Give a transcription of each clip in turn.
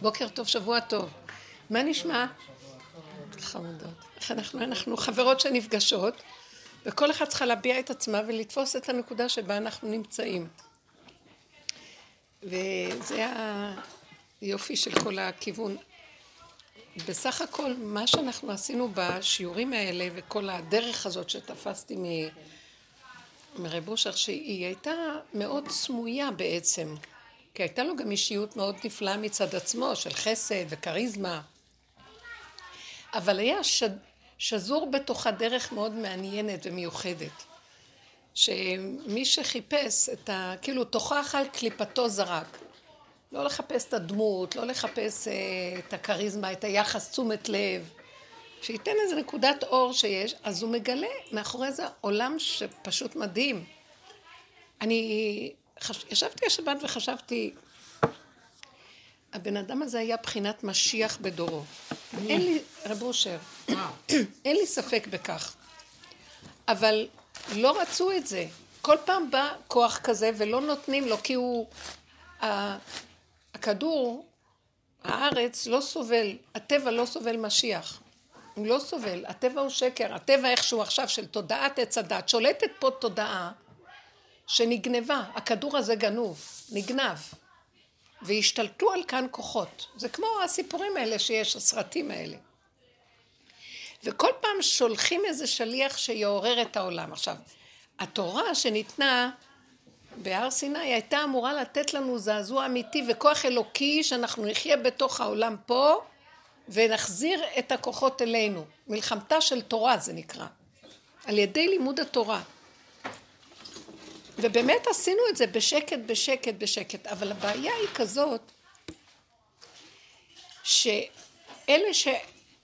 בוקר טוב, שבוע טוב. מה נשמע? חמודות. איך אנחנו, אנחנו חברות שנפגשות, וכל אחת צריכה להביע את עצמה ולתפוס את הנקודה שבה אנחנו נמצאים. וזה היופי של כל הכיוון. בסך הכל, מה שאנחנו עשינו בשיעורים האלה, וכל הדרך הזאת שתפסתי מ... מרב אושר, שהיא הייתה מאוד סמויה בעצם. כי הייתה לו גם אישיות מאוד נפלאה מצד עצמו, של חסד וכריזמה. אבל היה ש... שזור בתוכה דרך מאוד מעניינת ומיוחדת. שמי שחיפש את ה... כאילו תוכה אכל קליפתו זרק. לא לחפש את הדמות, לא לחפש אה, את הכריזמה, את היחס, תשומת לב. שייתן איזה נקודת אור שיש, אז הוא מגלה מאחורי זה עולם שפשוט מדהים. אני חש... ישבתי השבת וחשבתי, הבן אדם הזה היה בחינת משיח בדורו. אין לי, רב אושר, אין לי ספק בכך. אבל לא רצו את זה. כל פעם בא כוח כזה ולא נותנים לו, כי הוא... הכדור, הארץ לא סובל, הטבע לא סובל משיח. הוא לא סובל, הטבע הוא שקר, הטבע איכשהו עכשיו של תודעת עץ הדת, שולטת פה תודעה שנגנבה, הכדור הזה גנוב, נגנב, והשתלטו על כאן כוחות. זה כמו הסיפורים האלה שיש, הסרטים האלה. וכל פעם שולחים איזה שליח שיעורר את העולם. עכשיו, התורה שניתנה בהר סיני הייתה אמורה לתת לנו זעזוע אמיתי וכוח אלוקי שאנחנו נחיה בתוך העולם פה ונחזיר את הכוחות אלינו. מלחמתה של תורה זה נקרא. על ידי לימוד התורה. ובאמת עשינו את זה בשקט, בשקט, בשקט, אבל הבעיה היא כזאת שאלה ש...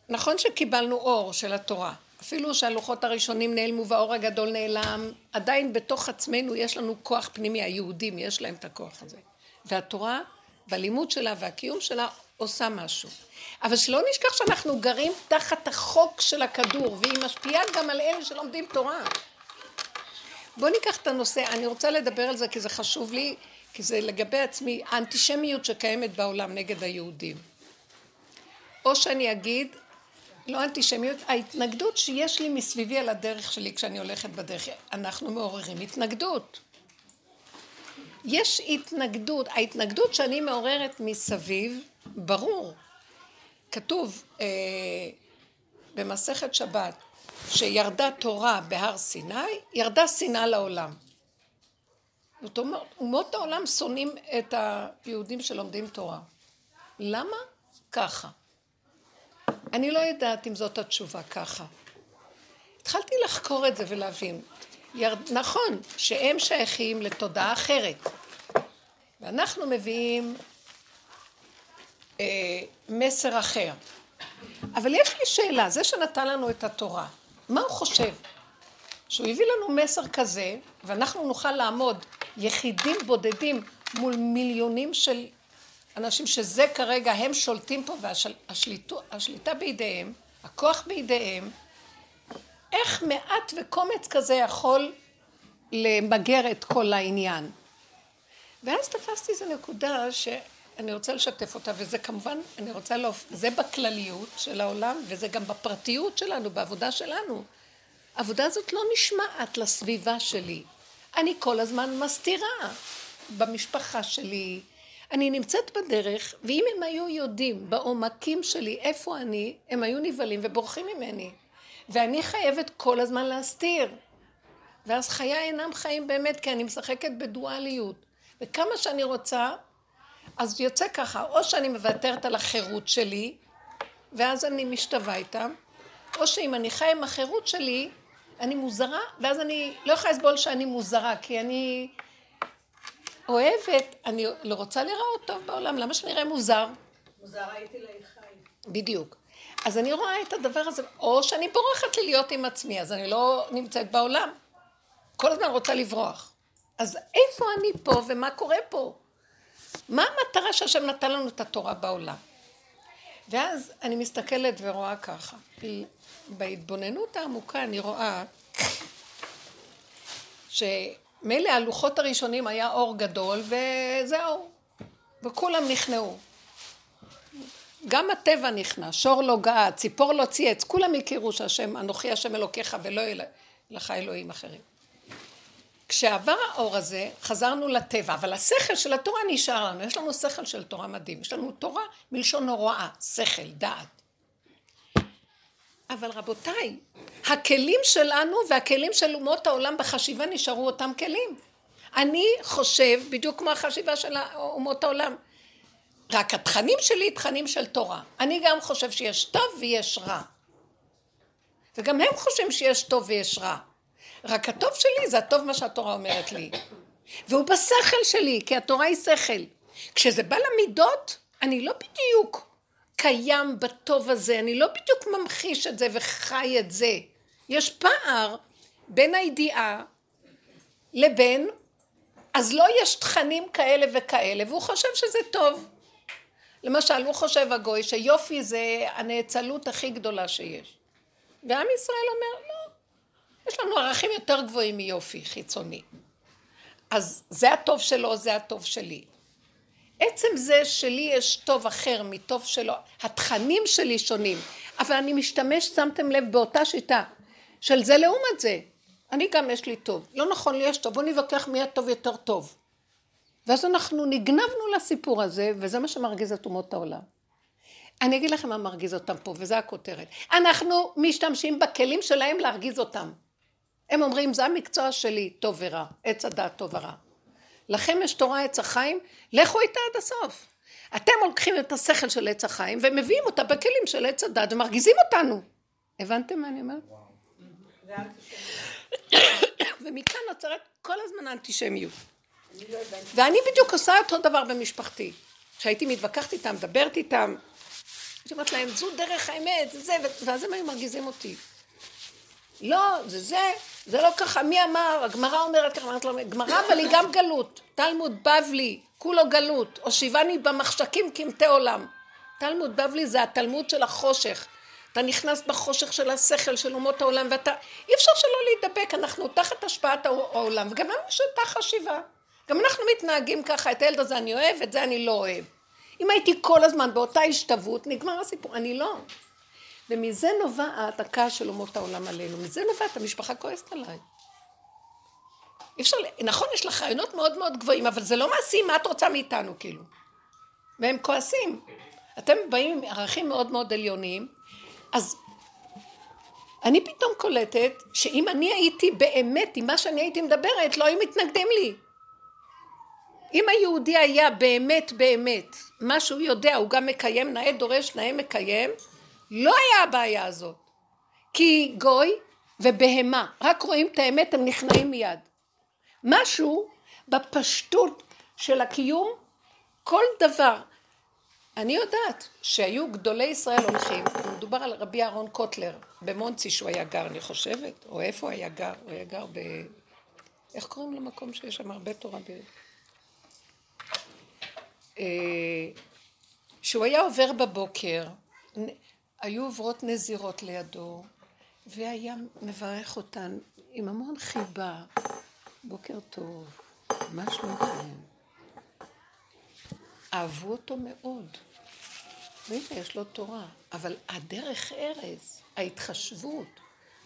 נכון שקיבלנו אור של התורה, אפילו שהלוחות הראשונים נעלמו והאור הגדול נעלם, עדיין בתוך עצמנו יש לנו כוח פנימי, היהודים יש להם את הכוח הזה. והתורה והלימוד שלה והקיום שלה עושה משהו. אבל שלא נשכח שאנחנו גרים תחת החוק של הכדור, והיא משפיעה גם על אלה שלומדים תורה. בואו ניקח את הנושא, אני רוצה לדבר על זה כי זה חשוב לי, כי זה לגבי עצמי, האנטישמיות שקיימת בעולם נגד היהודים. או שאני אגיד, לא אנטישמיות, ההתנגדות שיש לי מסביבי על הדרך שלי כשאני הולכת בדרך, אנחנו מעוררים התנגדות. יש התנגדות, ההתנגדות שאני מעוררת מסביב, ברור. כתוב אה, במסכת שבת, שירדה תורה בהר סיני, ירדה שנאה לעולם. זאת אומרת, אומות העולם שונאים את היהודים שלומדים תורה. למה? ככה. אני לא יודעת אם זאת התשובה ככה. התחלתי לחקור את זה ולהבין. ירד... נכון שהם שייכים לתודעה אחרת, ואנחנו מביאים אה, מסר אחר. אבל יש לי שאלה, זה שנתן לנו את התורה, מה הוא חושב? שהוא הביא לנו מסר כזה, ואנחנו נוכל לעמוד יחידים בודדים מול מיליונים של אנשים שזה כרגע הם שולטים פה והשליטה בידיהם, הכוח בידיהם, איך מעט וקומץ כזה יכול למגר את כל העניין. ואז תפסתי איזו נקודה שאני רוצה לשתף אותה, וזה כמובן, אני רוצה להופ... זה בכלליות של העולם, וזה גם בפרטיות שלנו, בעבודה שלנו. העבודה הזאת לא נשמעת לסביבה שלי. אני כל הזמן מסתירה במשפחה שלי, אני נמצאת בדרך, ואם הם היו יודעים בעומקים שלי איפה אני, הם היו נבהלים ובורחים ממני. ואני חייבת כל הזמן להסתיר. ואז חיי אינם חיים באמת, כי אני משחקת בדואליות. וכמה שאני רוצה, אז יוצא ככה, או שאני מוותרת על החירות שלי, ואז אני משתווה איתם, או שאם אני חיה עם החירות שלי, אני מוזרה, ואז אני לא יכולה לסבול שאני מוזרה, כי אני אוהבת, אני לא רוצה לראות טוב בעולם, למה שאני אראה מוזר? מוזר הייתי לאחי. בדיוק. אז אני רואה את הדבר הזה, או שאני בורחת להיות עם עצמי, אז אני לא נמצאת בעולם. כל הזמן רוצה לברוח. אז איפה אני פה ומה קורה פה? מה המטרה שהשם נתן לנו את התורה בעולם? ואז אני מסתכלת ורואה ככה. בהתבוננות העמוקה אני רואה ש... מילא הלוחות הראשונים היה אור גדול וזהו, וכולם נכנעו. גם הטבע נכנע, שור לא גאה, ציפור לא צייץ, כולם הכירו שהשם, אנוכי השם אלוקיך ולא יהיה לך אלוהים אחרים. כשעבר האור הזה, חזרנו לטבע, אבל השכל של התורה נשאר לנו. יש לנו שכל של תורה מדהים. יש לנו תורה מלשון הוראה, שכל, דעת. אבל רבותיי, הכלים שלנו והכלים של אומות העולם בחשיבה נשארו אותם כלים. אני חושב, בדיוק כמו החשיבה של אומות העולם, רק התכנים שלי תכנים של תורה. אני גם חושב שיש טוב ויש רע. וגם הם חושבים שיש טוב ויש רע. רק הטוב שלי זה הטוב מה שהתורה אומרת לי. והוא בשכל שלי, כי התורה היא שכל. כשזה בא למידות, אני לא בדיוק קיים בטוב הזה, אני לא בדיוק ממחיש את זה וחי את זה. יש פער בין הידיעה לבין, אז לא יש תכנים כאלה וכאלה, והוא חושב שזה טוב. למשל, הוא חושב הגוי שיופי זה הנאצלות הכי גדולה שיש. ועם ישראל אומר, לא, יש לנו ערכים יותר גבוהים מיופי חיצוני. אז זה הטוב שלו, זה הטוב שלי. עצם זה שלי יש טוב אחר מטוב שלו, התכנים שלי שונים, אבל אני משתמש, שמתם לב, באותה שיטה, של זה לעומת זה. אני גם יש לי טוב. לא נכון, לי יש טוב, בואו נתווכח מי הטוב יותר טוב. ואז אנחנו נגנבנו לסיפור הזה, וזה מה שמרגיז את אומות העולם. אני אגיד לכם מה מרגיז אותם פה, וזו הכותרת. אנחנו משתמשים בכלים שלהם להרגיז אותם. הם אומרים, זה המקצוע שלי, טוב ורע, עץ הדעת טוב ורע. לכם יש תורה עץ החיים, לכו איתה עד הסוף. אתם לוקחים את השכל של עץ החיים ומביאים אותה בכלים של עץ הדת ומרגיזים אותנו. הבנתם מה אני אומרת? ומכאן נוצרת כל הזמן האנטישמיות. ואני בדיוק עושה אותו דבר במשפחתי. כשהייתי מתווכחת איתם, מדברת איתם, הייתי אומרת להם, זו דרך האמת, זה, ואז הם היו מרגיזים אותי. לא, זה זה, זה לא ככה, מי אמר? הגמרא אומרת ככה, אמרת לו, גמרא אבל היא גם גלות, תלמוד בבלי, כולו גלות, הושיבני במחשכים כמתי עולם. תלמוד בבלי זה התלמוד של החושך. אתה נכנס בחושך של השכל של אומות העולם ואתה, אי אפשר שלא להידבק, אנחנו תחת השפעת העולם, וגם לנו יש אותה חשיבה. גם אנחנו מתנהגים ככה, את הילד הזה אני אוהב, את זה אני לא אוהב. אם הייתי כל הזמן באותה השתוות, נגמר הסיפור, אני לא. ומזה נובעת הכעס של אומות העולם עלינו, מזה נובעת המשפחה כועסת עליי. אפשר, נכון, יש לך רעיונות מאוד מאוד גבוהים, אבל זה לא מעשי, מה את רוצה מאיתנו, כאילו? והם כועסים. אתם באים עם ערכים מאוד מאוד עליוניים, אז אני פתאום קולטת שאם אני הייתי באמת, עם מה שאני הייתי מדברת, לא היו מתנגדים לי. אם היהודי היה באמת באמת, מה שהוא יודע, הוא גם מקיים, נאה דורש, נאה מקיים, לא היה הבעיה הזאת. כי גוי ובהמה, רק רואים את האמת, הם נכנעים מיד. משהו בפשטות של הקיום, כל דבר. אני יודעת שהיו גדולי ישראל הולכים, מדובר על רבי אהרון קוטלר, במונצי שהוא היה גר, אני חושבת, או איפה הוא היה גר? הוא היה גר ב... איך קוראים למקום שיש שם הרבה תורה? ב... אה, שהוא היה עובר בבוקר, היו עוברות נזירות לידו, והיה מברך אותן עם המון חיבה. בוקר טוב, מה שלומכם? אהבו אותו מאוד. והנה, יש לו תורה. אבל הדרך ארז, ההתחשבות,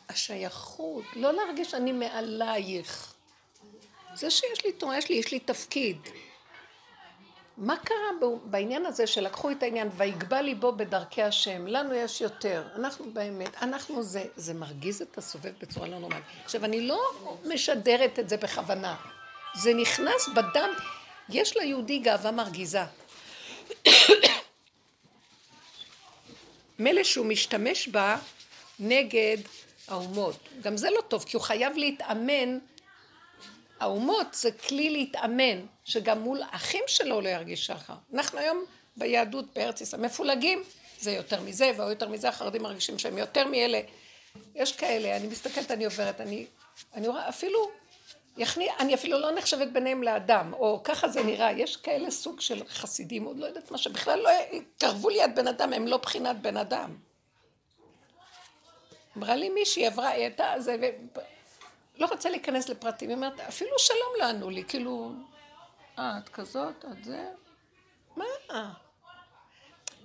השייכות, לא להרגיש אני מעלייך. זה שיש לי תורה, יש לי, יש לי תפקיד. מה קרה בעניין הזה שלקחו את העניין ויגבה ליבו בדרכי השם? לנו יש יותר, אנחנו באמת, אנחנו זה, זה מרגיז את הסובב בצורה לא נורמלית. עכשיו, אני לא משדרת את זה בכוונה, זה נכנס בדם, יש ליהודי גאווה מרגיזה. מילא שהוא משתמש בה נגד האומות, גם זה לא טוב, כי הוא חייב להתאמן האומות זה כלי להתאמן, שגם מול אחים שלו לא ירגיש ככה. אנחנו היום ביהדות בארץ ישראל מפולגים, זה יותר מזה והוא יותר מזה, החרדים מרגישים שהם יותר מאלה. יש כאלה, אני מסתכלת, אני עוברת, אני, אני רואה אפילו, יחני, אני אפילו לא נחשבת ביניהם לאדם, או ככה זה נראה, יש כאלה סוג של חסידים, עוד לא יודעת מה, שבכלל לא קרבו ליד בן אדם, הם לא בחינת בן אדם. אמרה לי מישהי, עברה, היא הייתה, זה, לא רוצה להיכנס לפרטים, היא אומרת, אפילו שלום לא ענו לי, כאילו, אה, את כזאת, את זה? מה?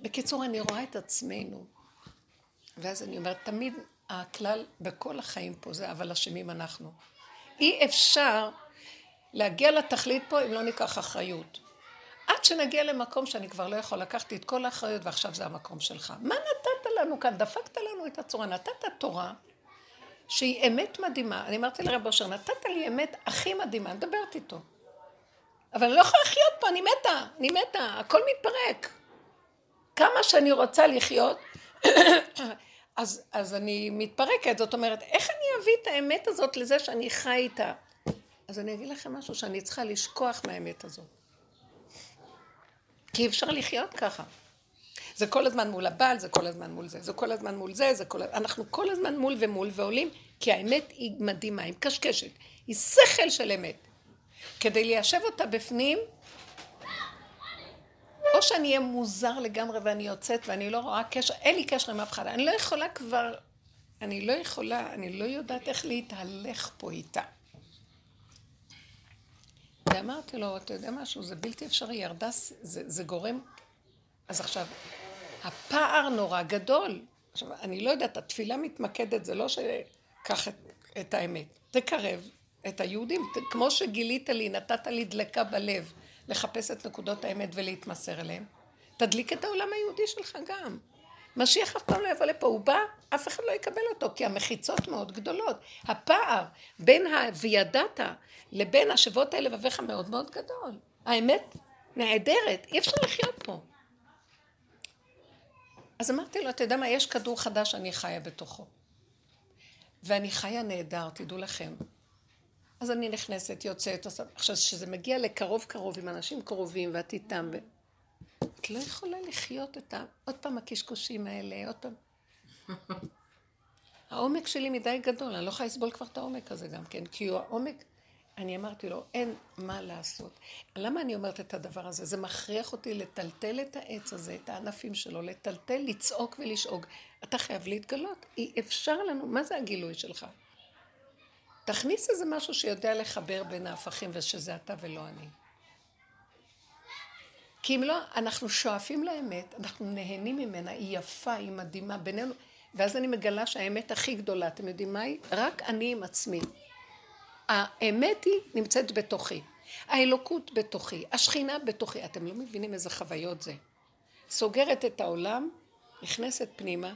בקיצור, אני רואה את עצמנו, ואז אני אומרת, תמיד הכלל בכל החיים פה זה, אבל אשמים אנחנו. אי אפשר להגיע לתכלית פה אם לא ניקח אחריות. עד שנגיע למקום שאני כבר לא יכול, לקחתי את כל האחריות ועכשיו זה המקום שלך. מה נתת לנו כאן? דפקת לנו את הצורה. נתת תורה שהיא אמת מדהימה. אני אמרתי לרב אושר, נתת לי אמת הכי מדהימה, אני מדברת איתו. אבל אני לא יכולה לחיות פה, אני מתה, אני מתה, הכל מתפרק. כמה שאני רוצה לחיות, אז, אז אני מתפרקת. זאת אומרת, איך אני אביא את האמת הזאת לזה שאני חי איתה? אז אני אגיד לכם משהו שאני צריכה לשכוח מהאמת הזאת. כי אי אפשר לחיות ככה. זה כל הזמן מול הבעל, זה כל הזמן מול זה, זה כל הזמן מול זה, זה כל... אנחנו כל הזמן מול ומול ועולים, כי האמת היא מדהימה, היא מקשקשת, היא שכל של אמת. כדי ליישב אותה בפנים, או שאני אהיה מוזר לגמרי ואני יוצאת ואני לא רואה קשר, אין לי קשר עם אף אחד, אני לא יכולה כבר, אני לא יכולה, אני לא יודעת איך להתהלך פה איתה. ואמרתי לו, אתה יודע משהו, זה בלתי אפשרי, ירדה, זה, זה גורם... אז עכשיו, הפער נורא גדול. עכשיו, אני לא יודעת, התפילה מתמקדת, זה לא שקח את, את האמת. תקרב את היהודים, כמו שגילית לי, נתת לי דלקה בלב לחפש את נקודות האמת ולהתמסר אליהם. תדליק את העולם היהודי שלך גם. משיח אף פעם לא יבוא לפה, הוא בא, אף אחד לא יקבל אותו, כי המחיצות מאוד גדולות. הפער בין ה"וידעת" לבין השבות האלה לבביך מאוד מאוד גדול. האמת נעדרת, אי אפשר לחיות פה. אז אמרתי לו, אתה יודע מה, יש כדור חדש שאני חיה בתוכו. ואני חיה נהדר, תדעו לכם. אז אני נכנסת, יוצאת, עכשיו, כשזה מגיע לקרוב קרוב עם אנשים קרובים ואת איתם, את לא יכולה לחיות את ה... עוד פעם הקשקושים האלה, עוד פעם. העומק שלי מדי גדול, אני לא יכולה לסבול כבר את העומק הזה גם כן, כי הוא העומק, אני אמרתי לו, אין מה לעשות. למה אני אומרת את הדבר הזה? זה מכריח אותי לטלטל את העץ הזה, את הענפים שלו, לטלטל, לצעוק ולשאוג. אתה חייב להתגלות. אי אפשר לנו, מה זה הגילוי שלך? תכניס איזה משהו שיודע לחבר בין ההפכים ושזה אתה ולא אני. כי אם לא, אנחנו שואפים לאמת, אנחנו נהנים ממנה, היא יפה, היא מדהימה בינינו, ואז אני מגלה שהאמת הכי גדולה, אתם יודעים מה היא? רק אני עם עצמי. האמת היא נמצאת בתוכי. האלוקות בתוכי, השכינה בתוכי. אתם לא מבינים איזה חוויות זה. סוגרת את העולם, נכנסת פנימה.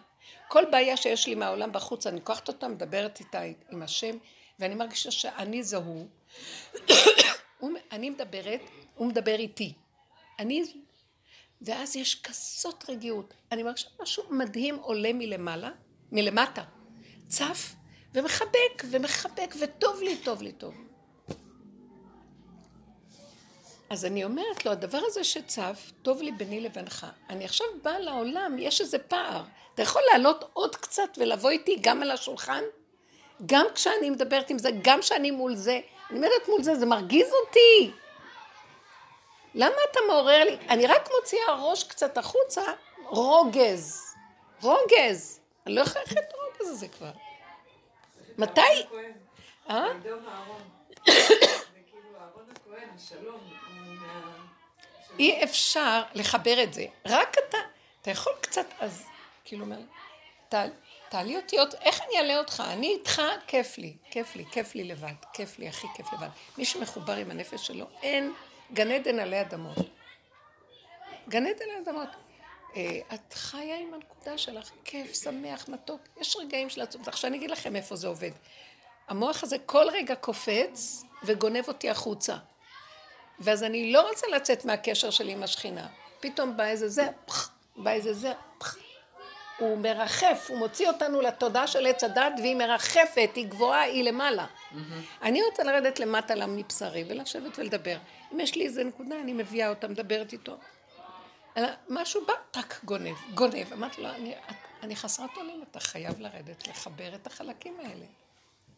כל בעיה שיש לי מהעולם בחוץ, אני לוקחת אותה, מדברת איתה עם השם, ואני מרגישה שאני זה הוא. אני מדברת, הוא מדבר איתי. אני... ואז יש כזאת רגיעות. אני מרגישה משהו מדהים עולה מלמעלה, מלמטה. צף ומחבק ומחבק וטוב לי, טוב לי, טוב. אז אני אומרת לו, הדבר הזה שצף, טוב לי ביני לבינך. אני עכשיו באה לעולם, יש איזה פער. אתה יכול לעלות עוד קצת ולבוא איתי גם על השולחן? גם כשאני מדברת עם זה, גם כשאני מול זה. אני אומרת מול זה, זה מרגיז אותי. למה אתה מעורר לי? אני רק מוציאה ראש קצת החוצה, רוגז. רוגז. אני לא יכולה ללכת את הרוגז הזה כבר. מתי? אה? אי אפשר לחבר את זה. רק אתה, אתה יכול קצת, אז כאילו, תעלי אותי עוד, איך אני אעלה אותך? אני איתך, כיף לי, כיף לי, כיף לי לבד, כיף לי, הכי כיף לבד. מי שמחובר עם הנפש שלו, אין גן עדן עלי אדמות. גן עדן עלי אדמות. אה, את חיה עם הנקודה שלך, כיף, שמח, מתוק. יש רגעים של עצמות. עכשיו אני אגיד לכם איפה זה עובד. המוח הזה כל רגע קופץ וגונב אותי החוצה. ואז אני לא רוצה לצאת מהקשר שלי עם השכינה. פתאום בא איזה זה, פח, בא איזה זה, פח. הוא מרחף, הוא מוציא אותנו לתודעה של עץ הדת, והיא מרחפת, היא גבוהה, היא למעלה. Mm-hmm. אני רוצה לרדת למטה מבשרי ולשבת ולדבר. אם יש לי איזה נקודה, אני מביאה אותה, מדברת איתו. משהו בא, טק, גונב, גונב. אמרתי לו, אני, אני חסרת עולים, אתה חייב לרדת, לחבר את החלקים האלה.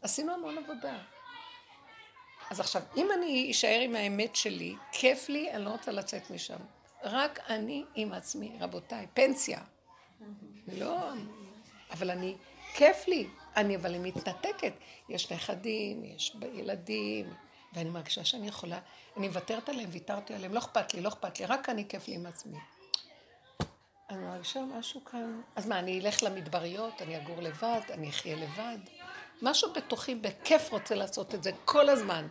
עשינו המון עבודה. אז עכשיו, אם אני אשאר עם האמת שלי, כיף לי, אני לא רוצה לצאת משם. רק אני עם עצמי, רבותיי, פנסיה. לא, אבל אני, כיף לי, אני אבל מתנתקת. יש נכדים, יש ילדים, ואני מרגישה שאני יכולה, אני מוותרת עליהם, ויתרתי עליהם, לא אכפת לי, לא אכפת לי, רק אני כיף לי עם עצמי. אני מרגישה משהו כאן. אז מה, אני אלך למדבריות, אני אגור לבד, אני אחיה לבד? משהו בתוכי בכיף רוצה לעשות את זה כל הזמן,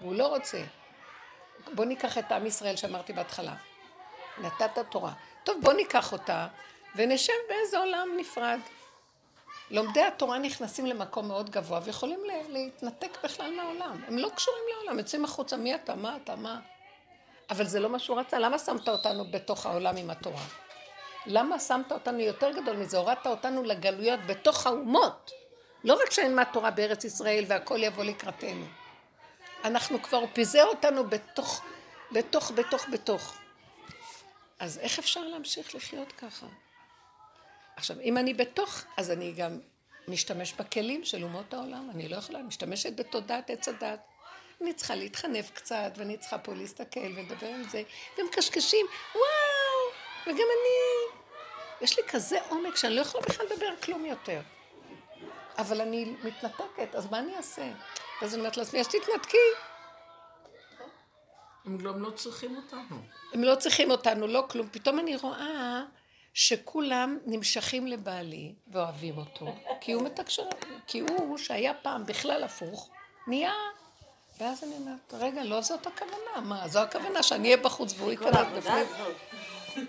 והוא לא רוצה. בוא ניקח את עם ישראל שאמרתי בהתחלה. נתת תורה. טוב, בוא ניקח אותה ונשב באיזה עולם נפרד. לומדי התורה נכנסים למקום מאוד גבוה ויכולים להתנתק בכלל מהעולם. הם לא קשורים לעולם, יוצאים החוצה, מי אתה, מה אתה, מה? אבל זה לא מה שהוא רצה. למה שמת אותנו בתוך העולם עם התורה? למה שמת אותנו יותר גדול מזה? הורדת אותנו לגלויות בתוך האומות. לא רק שאין מה תורה בארץ ישראל והכל יבוא לקראתנו. אנחנו כבר, הוא פיזר אותנו בתוך, בתוך, בתוך, בתוך. אז איך אפשר להמשיך לחיות ככה? עכשיו, אם אני בתוך, אז אני גם משתמש בכלים של אומות העולם. אני לא יכולה, משתמשת בתודעת עץ הדת. אני צריכה להתחנף קצת, ואני צריכה פה להסתכל ולדבר עם זה, ומקשקשים, וואו, וגם אני, יש לי כזה עומק שאני לא יכולה בכלל לדבר כלום יותר. אבל אני מתנתקת, אז מה אני אעשה? אז אני אומרת לעצמי, אז תתנתקי. הם גם לא צריכים אותנו. הם לא צריכים אותנו, לא כלום. פתאום אני רואה שכולם נמשכים לבעלי ואוהבים אותו, כי הוא מתקשר, כי הוא, שהיה פעם בכלל הפוך, נהיה... ואז אני אומרת, רגע, לא זאת הכוונה, מה, זו הכוונה שאני אהיה בחוץ והוא ייכנס בפנים.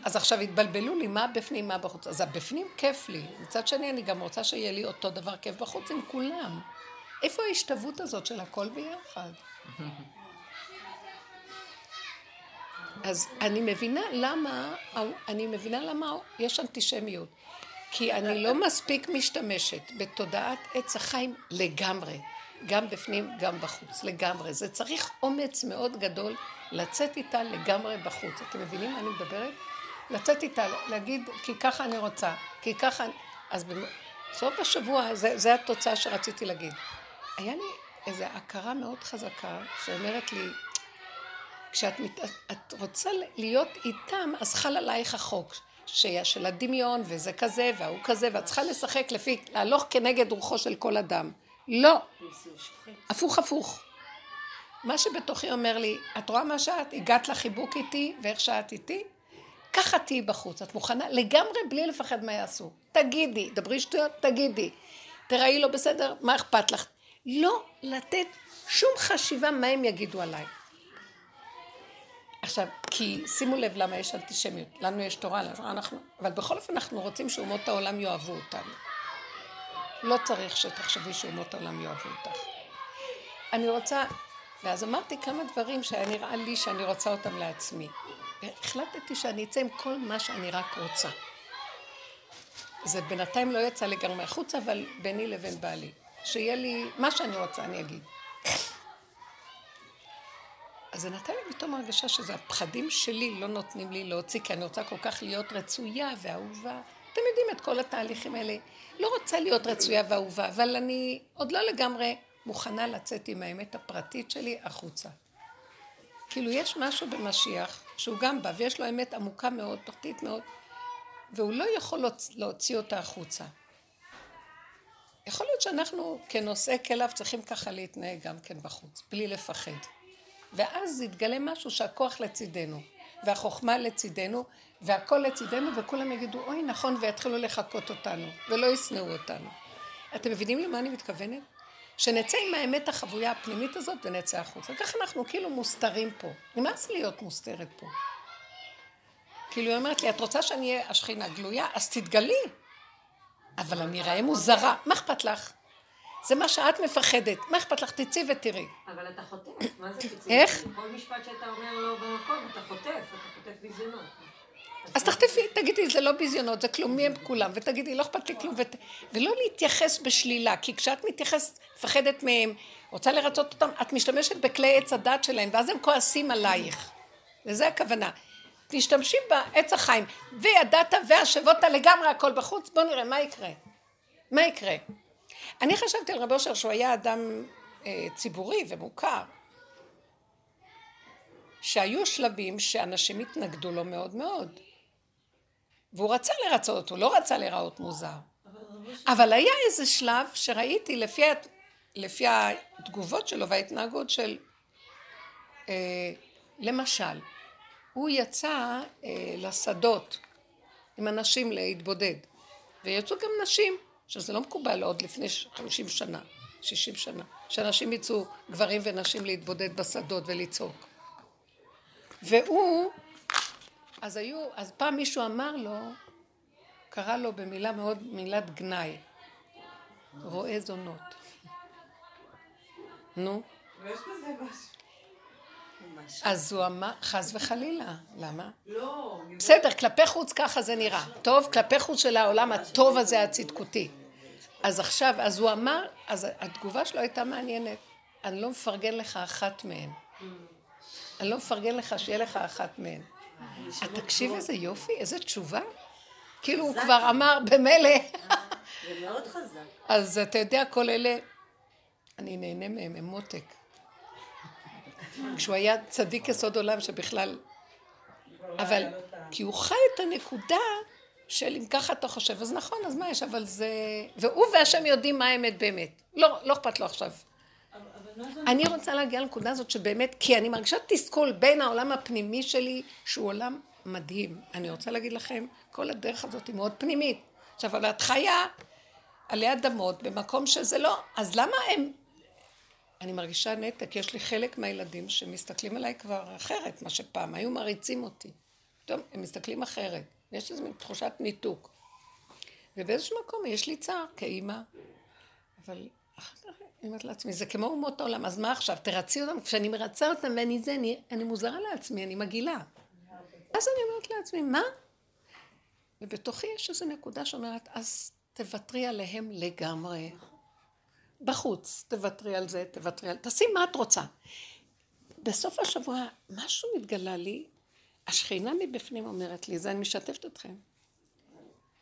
אז עכשיו התבלבלו לי, מה בפנים, מה בחוץ. אז הבפנים כיף לי. מצד שני, אני גם רוצה שיהיה לי אותו דבר כיף בחוץ עם כולם. איפה ההשתוות הזאת של הכל ביחד? אז אני מבינה למה, אני מבינה למה יש אנטישמיות. כי אני לא מספיק משתמשת בתודעת עץ החיים לגמרי. גם בפנים, גם בחוץ, לגמרי. זה צריך אומץ מאוד גדול לצאת איתה לגמרי בחוץ. אתם מבינים מה אני מדברת? לצאת איתה, להגיד, כי ככה אני רוצה, כי ככה... אז בסוף השבוע, זה, זה התוצאה שרציתי להגיד. היה לי איזו הכרה מאוד חזקה שאומרת לי, כשאת מת, את רוצה להיות איתם, אז חל עלייך החוק. של הדמיון, וזה כזה, וההוא כזה, ואת צריכה לשחק לפי, להלוך כנגד רוחו של כל אדם. לא. הפוך הפוך. מה שבתוכי אומר לי, את רואה מה שאת? הגעת לחיבוק איתי, ואיך שאת איתי? ככה תהיי בחוץ. את מוכנה לגמרי בלי לפחד מה יעשו. תגידי, דברי שטויות, תגידי. תראי לא בסדר, מה אכפת לך? לא לתת שום חשיבה מה הם יגידו עליי. עכשיו, כי שימו לב למה יש אנטישמיות. לנו יש תורה, אנחנו, אבל בכל אופן אנחנו רוצים שאומות העולם יאהבו אותנו. לא צריך שתחשבי שאומות העולם יאהבו אותך. אני רוצה, ואז אמרתי כמה דברים שהיה נראה לי שאני רוצה אותם לעצמי. החלטתי שאני אצא עם כל מה שאני רק רוצה. זה בינתיים לא יצא לגמרי החוצה, אבל ביני לבין בעלי. שיהיה לי, מה שאני רוצה אני אגיד. אז זה נתן לי פתאום הרגשה שזה הפחדים שלי לא נותנים לי להוציא, כי אני רוצה כל כך להיות רצויה ואהובה. אתם יודעים את כל התהליכים האלה. לא רוצה להיות רצויה ואהובה, אבל אני עוד לא לגמרי מוכנה לצאת עם האמת הפרטית שלי החוצה. כאילו יש משהו במשיח שהוא גם בא ויש לו אמת עמוקה מאוד, פרטית מאוד, והוא לא יכול להוציא אותה החוצה. יכול להיות שאנחנו כנושאי כלב צריכים ככה להתנהג גם כן בחוץ, בלי לפחד. ואז יתגלה משהו שהכוח לצידנו, והחוכמה לצידנו, והכל לצידנו, וכולם יגידו, אוי, נכון, ויתחילו לחקות אותנו, ולא ישנאו אותנו. אתם מבינים למה אני מתכוונת? שנצא עם האמת החבויה הפנימית הזאת ונצא החוצה. ככה אנחנו כאילו מוסתרים פה. נמאס להיות מוסתרת פה. כאילו היא אומרת לי, את רוצה שאני אהיה השכינה גלויה? אז תתגלי. אבל אני אראה מוזרה. מה אכפת לך? זה מה שאת מפחדת. מה אכפת לך? תצאי ותראי. אבל אתה חוטף. מה זה תצאי? איך? כל משפט שאתה אומר לא במקום, אתה חוטף. אתה חוטף ביזיונות. אז תחטפי, תגידי, זה לא ביזיונות, זה כלום, מי הם כולם, ותגידי, לא אכפת לי כלום, ות... ולא להתייחס בשלילה, כי כשאת מתייחסת, מפחדת מהם, רוצה לרצות אותם, את משתמשת בכלי עץ הדת שלהם, ואז הם כועסים עלייך. וזה הכוונה. תשתמשי בעץ החיים, וידעת והשבות לגמרי הכל בחוץ, בואו נראה מה יקרה. מה יקרה? אני חשבתי על רבי אושר שהוא היה אדם אה, ציבורי ומוכר, שהיו שלבים שאנשים התנגדו לו מאוד מאוד. והוא רצה לרצות אותו, לא רצה להיראות מוזר. אבל היה איזה שלב שראיתי לפי, לפי התגובות שלו וההתנהגות של, אה, למשל, הוא יצא אה, לשדות עם אנשים להתבודד. ויצאו גם נשים, שזה לא מקובל עוד לפני 50 שנה, 60 שנה, שאנשים יצאו, גברים ונשים, להתבודד בשדות ולצעוק. והוא, אז היו, אז פעם מישהו אמר לו, קרא לו במילה מאוד, מילת גנאי, רואה זונות. נו. ויש בזה משהו. אז הוא אמר, חס וחלילה, למה? לא, בסדר, כלפי חוץ ככה זה נראה. טוב, כלפי חוץ של העולם הטוב הזה הצדקותי. אז עכשיו, אז הוא אמר, אז התגובה שלו הייתה מעניינת. אני לא מפרגן לך אחת מהן. אני לא מפרגן לך שיהיה לך אחת מהן. אז תקשיב איזה יופי, איזה תשובה. כאילו הוא כבר אמר, במילא. זה מאוד חזק. אז אתה יודע, כל אלה, אני נהנה מהם, הם מותק. כשהוא היה צדיק יסוד עולם שבכלל... אבל, כי הוא חי את הנקודה של אם ככה אתה חושב, אז נכון, אז מה יש, אבל זה... והוא והשם יודעים מה האמת באמת. לא, לא אכפת לו עכשיו. אני רוצה להגיע לנקודה הזאת שבאמת, כי אני מרגישה תסכול בין העולם הפנימי שלי, שהוא עולם מדהים. אני רוצה להגיד לכם, כל הדרך הזאת היא מאוד פנימית. עכשיו, אבל את חיה עלי אדמות במקום שזה לא, אז למה הם... אני מרגישה נתק, יש לי חלק מהילדים שמסתכלים עליי כבר אחרת, מה שפעם, היו מעריצים אותי. פתאום הם מסתכלים אחרת, ויש איזו תחושת ניתוק. ובאיזשהו מקום יש לי צער כאימא, אבל אחר כך אני אומרת לעצמי, זה כמו אומות העולם, אז מה עכשיו, תרצי אותם? כשאני מרצה אותם ואני זה, אני, אני מוזרה לעצמי, אני מגעילה. אז אני אומרת לעצמי, מה? ובתוכי יש איזו נקודה שאומרת, אז תוותרי עליהם לגמרי. בחוץ, תוותרי על זה, תוותרי על... תעשי מה את רוצה. בסוף השבוע משהו מתגלה לי, השכינה מבפנים אומרת לי, זה אני משתפת אתכם.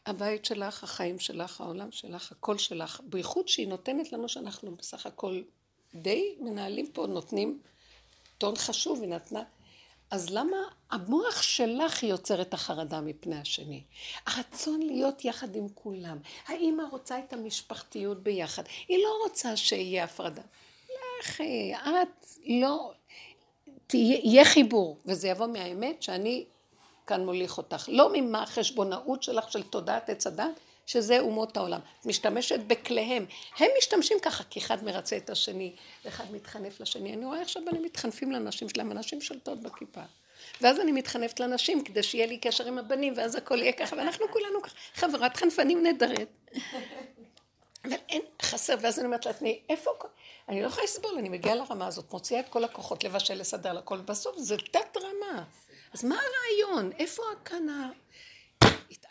הבית שלך, החיים שלך, העולם שלך, הכל שלך, בייחוד שהיא נותנת לנו שאנחנו בסך הכל די מנהלים פה, נותנים טון חשוב, היא נתנה. אז למה המוח שלך יוצר את החרדה מפני השני? הרצון להיות יחד עם כולם. האמא רוצה את המשפחתיות ביחד. היא לא רוצה שיהיה הפרדה. לכי, את לא... תהיה, יהיה חיבור, וזה יבוא מהאמת שאני כאן מוליך אותך. לא ממה החשבונאות שלך של תודעת עץ הדת, שזה אומות העולם. את משתמשת בכליהם. הם משתמשים ככה, כי אחד מרצה את השני, ואחד מתחנף לשני. אני רואה עכשיו בנים מתחנפים לנשים שלהם, הנשים שולטות בכיפה. ואז אני מתחנפת לנשים כדי שיהיה לי קשר עם הבנים, ואז הכל יהיה ככה, ואנחנו כולנו ככה, חברת חנפנים נהדרת. אבל אין, חסר, ואז אני אומרת לעצמי, איפה, אני לא יכולה לסבול, אני מגיעה לרמה הזאת, מוציאה את כל הכוחות לבשל, לסדר, לכל, בסוף זה תת רמה. אז מה הרעיון? איפה כאן ה...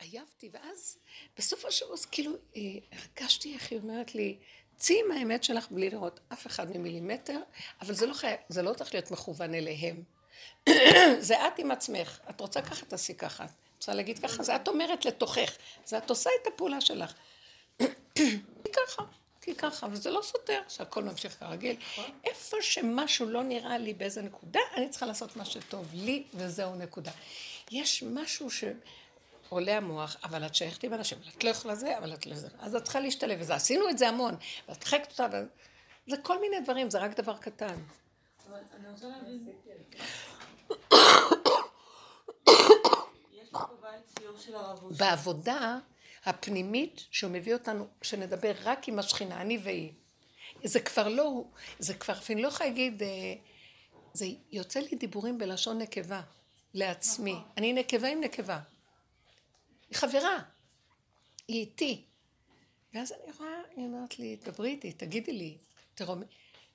התעייבתי, ואז בסוף השבוע, כאילו, אה, הרגשתי איך היא אומרת לי, צאי עם האמת שלך בלי לראות אף אחד ממילימטר, אבל זה לא חייב, זה לא צריך להיות מכוון אליהם. זה את עם עצמך. את רוצה ככה, תעשי ככה. את רוצה להגיד ככה, זה את אומרת לתוכך. זה את עושה את הפעולה שלך. כי ככה, כי ככה, וזה לא סותר שהכל ממשיך כרגיל. איפה שמשהו לא נראה לי באיזה נקודה, אני צריכה לעשות מה שטוב לי, וזהו נקודה. יש משהו ש... עולה המוח, אבל את שייכת עם אנשים, את לא יכולה זה, אבל את לא זה. אז את צריכה להשתלב, וזה, עשינו את זה המון, ואת דחקת אותה, ו... זה כל מיני דברים, זה רק דבר קטן. אבל אני רוצה להבין. בעבודה הפנימית שהוא מביא אותנו, שנדבר רק עם השכינה, אני והיא. זה כבר לא, זה כבר אפילו לא יכולה להגיד, אה, זה יוצא לי דיבורים בלשון נקבה, לעצמי. אני נקבה עם נקבה. היא חברה, היא איתי. ואז אני רואה, היא אומרת לי, דברי איתי, תגידי לי, תרומ...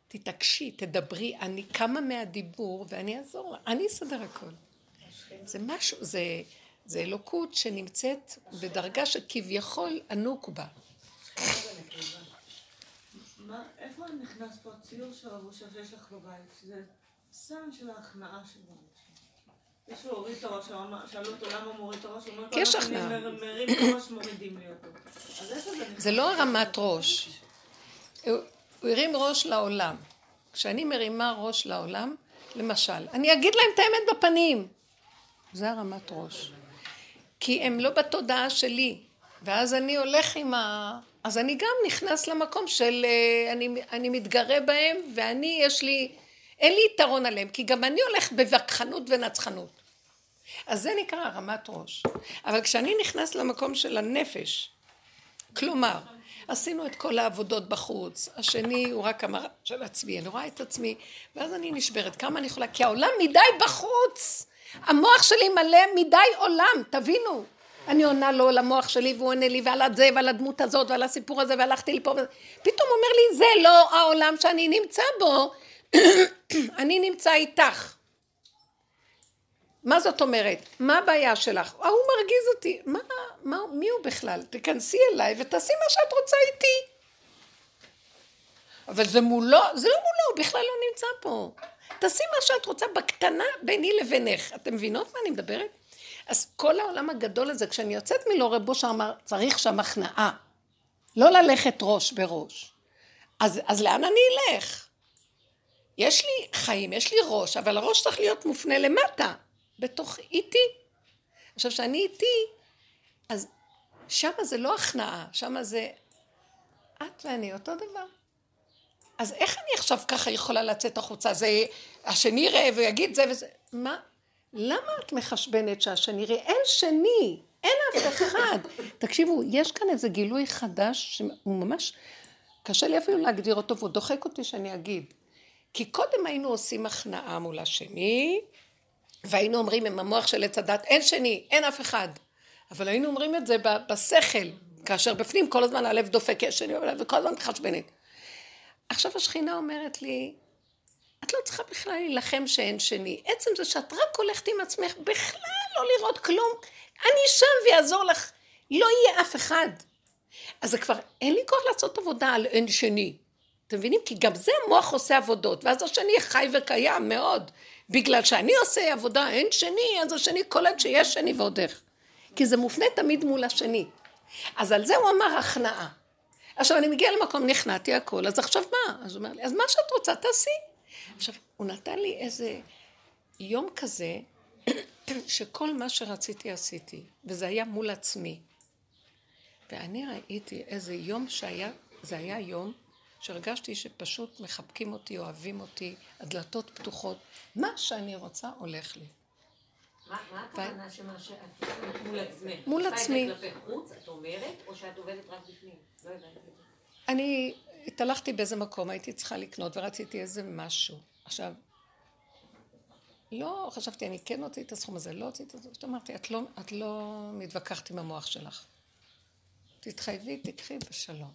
תתעקשי, תדברי, אני קמה מהדיבור ואני אעזור לה, אני אסדר הכל. זה משהו, זה, זה אלוקות שנמצאת בדרגה שכביכול ענוק בה. איפה נכנס פה הציור של רב אושר שיש לך בבית? זה סם של ההכנעה שלו. יש לו הוריד את הראש, שאלו אותו למה הוא מוריד את הראש, הוא אומר, כי יש "כל הזמן הכנעה. אני מרים את הראש, מורידים לי אותו. אז איפה זה לא הרמת ראש. הוא, הוא הרים ראש לעולם. כשאני מרימה ראש לעולם, למשל, אני אגיד להם את האמת בפנים. זה הרמת ראש. כי הם לא בתודעה שלי. ואז אני הולך עם ה... אז אני גם נכנס למקום של... אה, אני, אני מתגרה בהם, ואני, יש לי... אין לי יתרון עליהם, כי גם אני הולך בווכחנות ונצחנות. אז זה נקרא הרמת ראש. אבל כשאני נכנס למקום של הנפש, כלומר, עשינו את כל העבודות בחוץ, השני הוא רק המראה של עצמי, אני רואה את עצמי, ואז אני נשברת, כמה אני יכולה, כי העולם מדי בחוץ, המוח שלי מלא מדי עולם, תבינו. אני עונה לו למוח שלי והוא עונה לי ועל זה ועל הדמות הזאת ועל הסיפור הזה והלכתי לפה. פתאום אומר לי זה לא העולם שאני נמצא בו, אני נמצא איתך. מה זאת אומרת? מה הבעיה שלך? ההוא מרגיז אותי. מה, מה, מי הוא בכלל? תיכנסי אליי ותעשי מה שאת רוצה איתי. אבל זה מולו, זה לא מולו, הוא בכלל לא נמצא פה. תעשי מה שאת רוצה בקטנה ביני לבינך. אתם מבינות מה אני מדברת? אז כל העולם הגדול הזה, כשאני יוצאת מלא רב בושר אמר, צריך שם הכנעה. לא ללכת ראש בראש. אז, אז לאן אני אלך? יש לי חיים, יש לי ראש, אבל הראש צריך להיות מופנה למטה. בתוך איתי. עכשיו, כשאני איתי, אז שמה זה לא הכנעה, שמה זה את ואני אותו דבר. אז איך אני עכשיו ככה יכולה לצאת החוצה? זה השני יראה ויגיד זה וזה. מה? למה את מחשבנת שהשני יראה? אין שני, אין אף אחד. תקשיבו, יש כאן איזה גילוי חדש שהוא ממש, קשה לי אפילו להגדיר אותו והוא דוחק אותי שאני אגיד. כי קודם היינו עושים הכנעה מול השני, והיינו אומרים עם המוח של עץ הדת, אין שני, אין אף אחד. אבל היינו אומרים את זה בשכל, כאשר בפנים כל הזמן הלב דופק, יש שני, וכל הזמן מתחשבנת. עכשיו השכינה אומרת לי, את לא צריכה בכלל להילחם שאין שני. עצם זה שאת רק הולכת עם עצמך, בכלל לא לראות כלום. אני שם ויעזור לך. לא יהיה אף אחד. אז זה כבר, אין לי כוח לעשות עבודה על אין שני. אתם מבינים? כי גם זה המוח עושה עבודות, ואז השני חי וקיים מאוד. בגלל שאני עושה עבודה, אין שני, אז השני קולט שיש שני ועוד איך. כי זה מופנה תמיד מול השני. אז על זה הוא אמר הכנעה. עכשיו אני מגיעה למקום, נכנעתי הכל, אז עכשיו מה? אז הוא אומר לי, אז מה שאת רוצה תעשי. עכשיו, הוא נתן לי איזה יום כזה, שכל מה שרציתי עשיתי, וזה היה מול עצמי. ואני ראיתי איזה יום שהיה, זה היה יום שהרגשתי שפשוט מחבקים אותי, אוהבים אותי, הדלתות פתוחות. מה שאני רוצה הולך לי. מה הכוונה שמה שאת מול עצמך? מול עצמי. את כלפי חוץ, את אומרת, או שאת עובדת רק בפנים? לא הבנתי את זה. אני התהלכתי באיזה מקום, הייתי צריכה לקנות ורציתי איזה משהו. עכשיו, לא חשבתי, אני כן הוציא את הסכום הזה, לא הוציא את הסכום, אמרתי, את לא, את לא מתווכחת עם המוח שלך. תתחייבי, תקחי בשלום.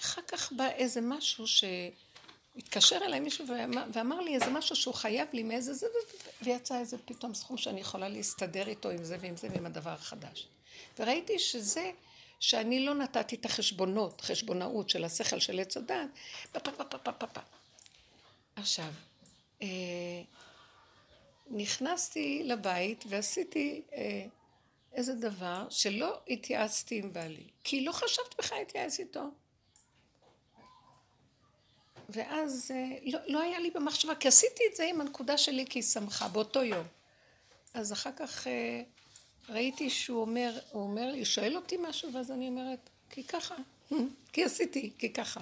אחר כך בא איזה משהו שהתקשר אליי מישהו ואמר לי איזה משהו שהוא חייב לי מאיזה זה, ויצא איזה פתאום סכום שאני יכולה להסתדר איתו עם זה ועם זה ועם הדבר החדש. וראיתי שזה שאני לא נתתי את החשבונות, חשבונאות של השכל של עץ הדת, עכשיו, אה, נכנסתי לבית ועשיתי אה, איזה דבר שלא התייעצתי עם בעלי, כי לא חשבת בכלל להתייעץ איתו. ואז אה, לא, לא היה לי במחשבה, כי עשיתי את זה עם הנקודה שלי כי היא שמחה באותו יום. אז אחר כך אה, ראיתי שהוא אומר, הוא אומר לי, שואל אותי משהו, ואז אני אומרת, כי ככה, כי עשיתי, כי ככה.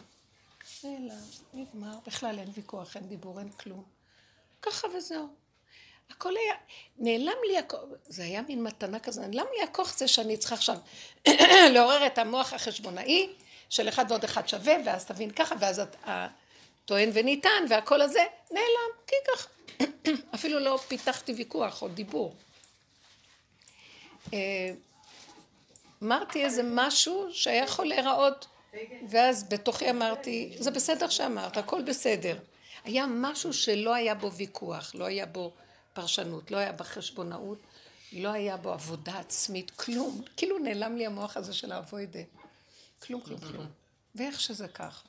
אלא, נגמר, בכלל אין ויכוח, אין דיבור, אין כלום. ככה וזהו. הכל היה, נעלם לי הכוח, זה היה מין מתנה כזה, נעלם לי הכוח זה שאני צריכה עכשיו לעורר את המוח החשבונאי של אחד ועוד אחד שווה, ואז תבין ככה, ואז את... טוען וניתן והכל הזה נעלם, כי ככה. אפילו לא פיתחתי ויכוח או דיבור. אה, אמרתי איזה משהו שהיה יכול להיראות, ואז בתוכי אמרתי, זה בסדר שאמרת, הכל בסדר. היה משהו שלא היה בו ויכוח, לא היה בו פרשנות, לא היה בחשבונאות, לא היה בו עבודה עצמית, כלום. כאילו נעלם לי המוח הזה של האבוידה. כלום, כלום, כלום. ואיך שזה ככה.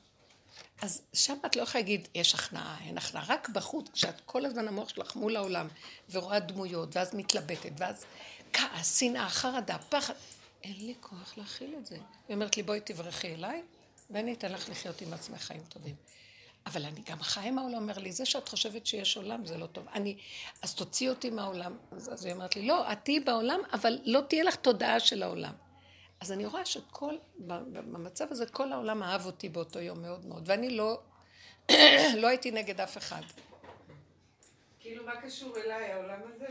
אז שם את לא יכולה להגיד, יש הכנעה, אין הכנעה, רק בחוץ, כשאת כל הזמן המוח שלך מול העולם, ורואה דמויות, ואז מתלבטת, ואז כעס, שנאה, חרדה, פחד, אין לי כוח להכיל את זה. היא אומרת לי, בואי תברכי אליי, ואני אתן לך לחיות עם עצמך חיים טובים. אבל אני גם חי עם העולם, אומר לי, זה שאת חושבת שיש עולם זה לא טוב. אני, אז תוציאי אותי מהעולם. אז, אז היא אומרת לי, לא, את תהיי בעולם, אבל לא תהיה לך תודעה של העולם. אז אני רואה שכל, במצב הזה כל העולם אהב אותי באותו יום מאוד מאוד, ואני לא, לא הייתי נגד אף אחד. כאילו, מה קשור אליי, העולם הזה?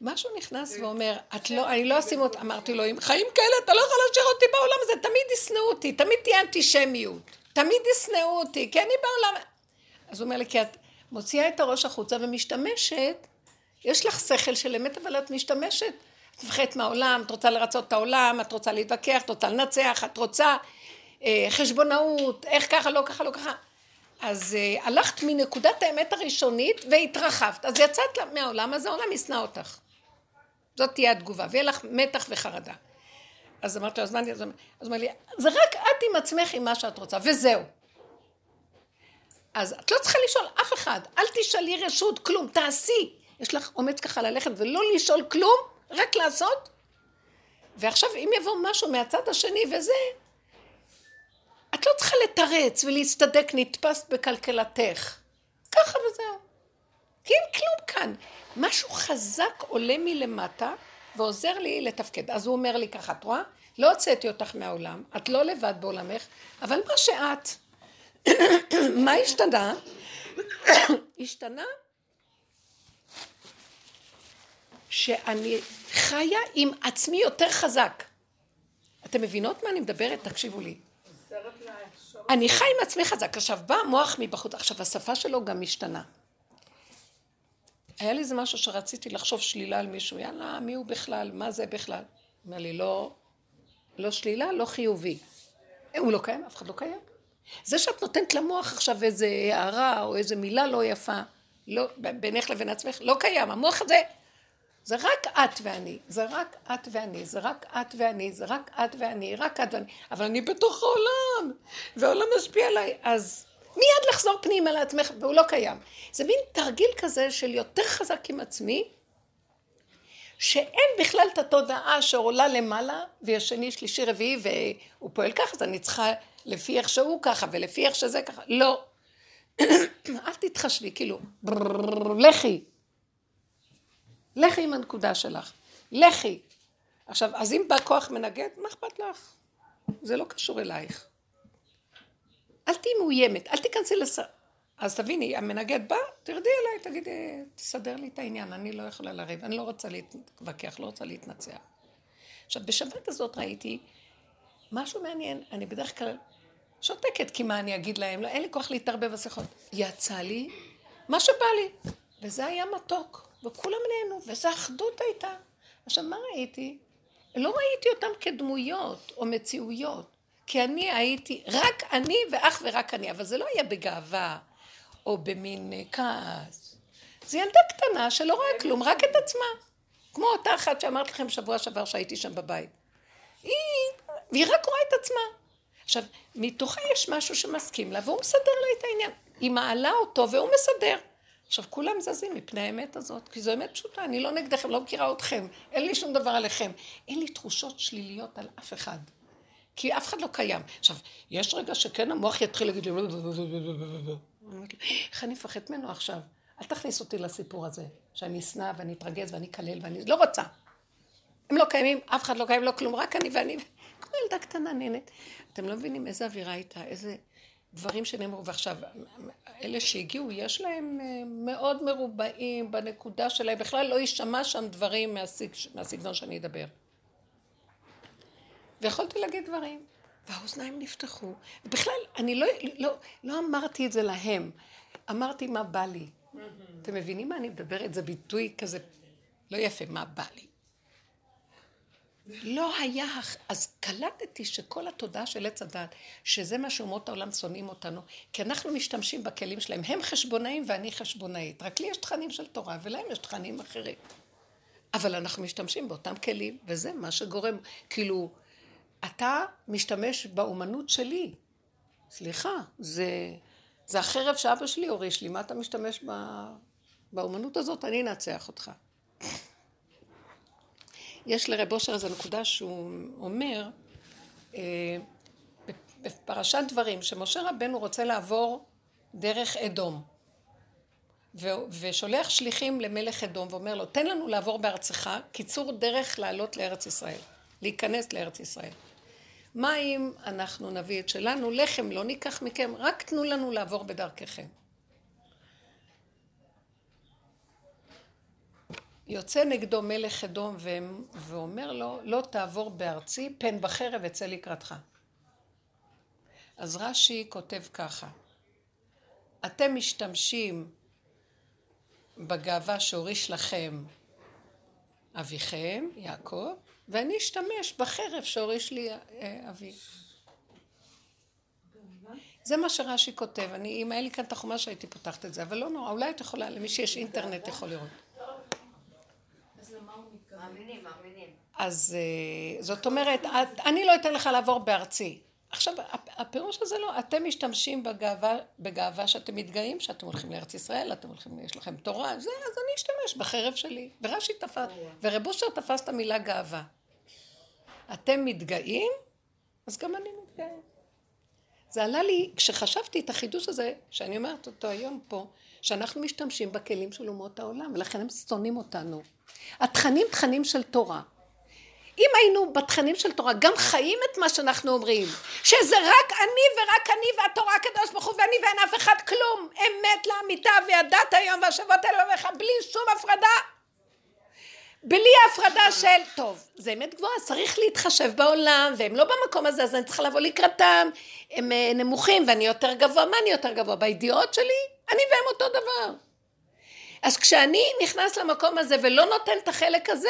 משהו נכנס ואומר, את לא, אני לא אשים אותה, אמרתי לו, עם חיים כאלה אתה לא יכול להשאיר אותי בעולם הזה, תמיד ישנאו אותי, תמיד תהיה אנטישמיות, תמיד ישנאו אותי, כי אני בעולם... אז הוא אומר לי, כי את מוציאה את הראש החוצה ומשתמשת, יש לך שכל של אמת, אבל את משתמשת. את מפחדת מהעולם, את רוצה לרצות את העולם, את רוצה להתווכח, את רוצה לנצח, את רוצה אה, חשבונאות, איך ככה, לא ככה, לא ככה. אז אה, הלכת מנקודת האמת הראשונית והתרחבת, אז יצאת מהעולם, אז העולם ישנא אותך. זאת תהיה התגובה, ויהיה לך מתח וחרדה. אז אמרתי לו, אז מה. אז הוא אומר לי, זה רק את עם עצמך עם מה שאת רוצה, וזהו. אז את לא צריכה לשאול אף אחד, אל תשאלי רשות, כלום, תעשי. יש לך אומץ ככה ללכת ולא לשאול כלום, רק לעשות. ועכשיו אם יבוא משהו מהצד השני וזה, את לא צריכה לתרץ ולהצטדק נתפסת בכלכלתך. ככה וזהו. כי אין כלום כאן. משהו חזק עולה מלמטה ועוזר לי לתפקד. אז הוא אומר לי ככה, את רואה? לא הוצאתי אותך מהעולם, את לא לבד בעולמך, אבל מה שאת, מה השתנה? השתנה שאני חיה עם עצמי יותר חזק. אתם מבינות מה אני מדברת? תקשיבו לי. אני חי עם עצמי חזק. עכשיו, בא המוח מבחוץ. עכשיו, השפה שלו גם משתנה. היה לי איזה משהו שרציתי לחשוב שלילה על מישהו. יאללה, מי הוא בכלל? מה זה בכלל? אומר לי, לא, לא שלילה, לא חיובי. הוא לא קיים, אף אחד לא קיים. זה שאת נותנת למוח עכשיו איזה הערה או איזה מילה לא יפה, לא, בינך לבין עצמך, לא קיים. המוח הזה, זה רק את ואני, זה רק את ואני, זה רק את ואני, זה רק את ואני, רק את ואני, אבל אני בתוך העולם, והעולם משפיע עליי, אז מיד לחזור פנימה לעצמך, והוא לא קיים. זה מין תרגיל כזה של יותר חזק עם עצמי, שאין בכלל את התודעה שעולה למעלה, ויש שני, שלישי, רביעי, והוא פועל ככה, אז אני צריכה לפי איך שהוא ככה, ולפי איך שזה ככה. לא. אל תתחשבי, כאילו, לכי. לכי עם הנקודה שלך. לכי. עכשיו, אז אם בא כוח מנגד, מה אכפת לך? זה לא קשור אלייך. אל תהיי מאוימת, אל תיכנסי לס... אז תביני, המנגד בא, תרדי אליי, תגידי, תסדר לי את העניין, אני לא יכולה לריב, אני לא רוצה להתווכח, לא רוצה להתנצח. עכשיו, בשבת הזאת ראיתי משהו מעניין, אני בדרך כלל שותקת, כי מה אני אגיד להם? לא, אין לי כוח להתערבב בשיחות. יצא לי מה שבא לי, וזה היה מתוק, וכולם נהנו, וזו אחדות הייתה. עכשיו, מה ראיתי? לא ראיתי אותם כדמויות או מציאויות. כי אני הייתי, רק אני ואך ורק אני, אבל זה לא היה בגאווה או במין אה, כעס. זו ילדה קטנה שלא רואה כלום, רק את עצמה. כמו אותה אחת שאמרת לכם שבוע שעבר שהייתי שם בבית. היא, והיא רק רואה את עצמה. עכשיו, מתוכה יש משהו שמסכים לה, והוא מסדר לה את העניין. היא מעלה אותו והוא מסדר. עכשיו, כולם זזים מפני האמת הזאת, כי זו אמת פשוטה, אני לא נגדכם, לא מכירה אתכם, אין לי שום דבר עליכם. אין לי תחושות שליליות על אף אחד. כי אף אחד לא קיים. עכשיו, יש רגע שכן המוח יתחיל להגיד לי... איך אני מפחד ממנו עכשיו? אל תכניס אותי לסיפור הזה, שאני אשנא ואני אתרגז ואני אקלל ואני... לא רוצה. הם לא קיימים, אף אחד לא קיים, לא כלום, רק אני ואני... כמו ילדה קטנה נהנית. אתם לא מבינים איזה אווירה הייתה, איזה דברים שנאמרו. ועכשיו, אלה שהגיעו, יש להם אה, מאוד מרובעים בנקודה שלהם, בכלל לא יישמע שם דברים מהסג... מהסגנון שאני אדבר. ויכולתי להגיד דברים, והאוזניים נפתחו. ובכלל, אני לא, לא, לא אמרתי את זה להם, אמרתי מה בא לי. אתם מבינים מה אני מדברת? זה ביטוי כזה לא יפה, מה בא לי. לא היה, אז קלטתי שכל התודעה של עץ הדת, שזה מה שאומות העולם שונאים אותנו, כי אנחנו משתמשים בכלים שלהם, הם חשבונאים ואני חשבונאית, רק לי יש תכנים של תורה ולהם יש תכנים אחרים. אבל אנחנו משתמשים באותם כלים, וזה מה שגורם, כאילו, אתה משתמש באומנות שלי. סליחה, זה, זה החרב שאבא שלי הוריש לי, מה אתה משתמש בא, באומנות הזאת? אני אנצח אותך. יש לרב אושר איזו נקודה שהוא אומר, אה, בפרשת דברים, שמשה רבנו רוצה לעבור דרך אדום, ושולח שליחים למלך אדום ואומר לו, תן לנו לעבור בארצך, קיצור דרך לעלות לארץ ישראל, להיכנס לארץ ישראל. מה אם אנחנו נביא את שלנו, לחם לא ניקח מכם, רק תנו לנו לעבור בדרככם. יוצא נגדו מלך אדום ואומר לו, לא תעבור בארצי, פן בחרב אצא לקראתך. אז רש"י כותב ככה, אתם משתמשים בגאווה שהוריש לכם אביכם, יעקב, ואני אשתמש בחרב שהוריש לי אה, אבי. זה מה שרש"י כותב. אני, אם היה לי כאן את החומש הייתי פותחת את זה, אבל לא נורא, אולי את יכולה, למי שיש אינטרנט יכול לראות. אז אה, זאת אומרת, אני לא אתן לך לעבור בארצי. עכשיו, הפירוש הזה לא, אתם משתמשים בגאווה, בגאווה שאתם מתגאים, שאתם הולכים לארץ ישראל, אתם הולכים, יש לכם תורה, זה, אז אני אשתמש בחרב שלי. ורש"י תפס, ורב אושר תפס את המילה גאווה. אתם מתגאים, אז גם אני מתגאה. זה עלה לי, כשחשבתי את החידוש הזה, שאני אומרת אותו היום פה, שאנחנו משתמשים בכלים של אומות העולם, ולכן הם שונאים אותנו. התכנים תכנים של תורה. אם היינו בתכנים של תורה גם חיים את מה שאנחנו אומרים, שזה רק אני ורק אני והתורה הקדוש ברוך הוא ואני ואין אף אחד כלום, אמת לאמיתה וידעת היום והשבות האלה ובך בלי שום הפרדה, בלי הפרדה של, טוב, זה אמת גבוהה, צריך להתחשב בעולם, והם לא במקום הזה, אז אני צריכה לבוא לקראתם, הם אה, נמוכים ואני יותר גבוה, מה אני יותר גבוה? בידיעות שלי? אני והם אותו דבר. אז כשאני נכנס למקום הזה ולא נותן את החלק הזה,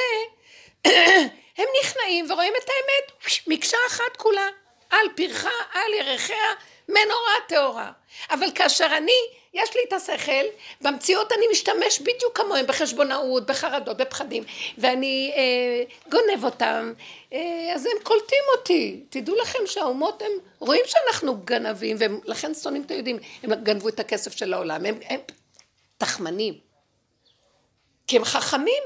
הם נכנעים ורואים את האמת, מקשה אחת כולה, על פרחה, על ירחיה, מנורה טהורה. אבל כאשר אני, יש לי את השכל, במציאות אני משתמש בדיוק כמוהם, בחשבונאות, בחרדות, בפחדים, ואני אה, גונב אותם, אה, אז הם קולטים אותי. תדעו לכם שהאומות הם רואים שאנחנו גנבים, ולכן שונאים את היהודים. הם גנבו את הכסף של העולם, הם, הם תחמנים. כי הם חכמים,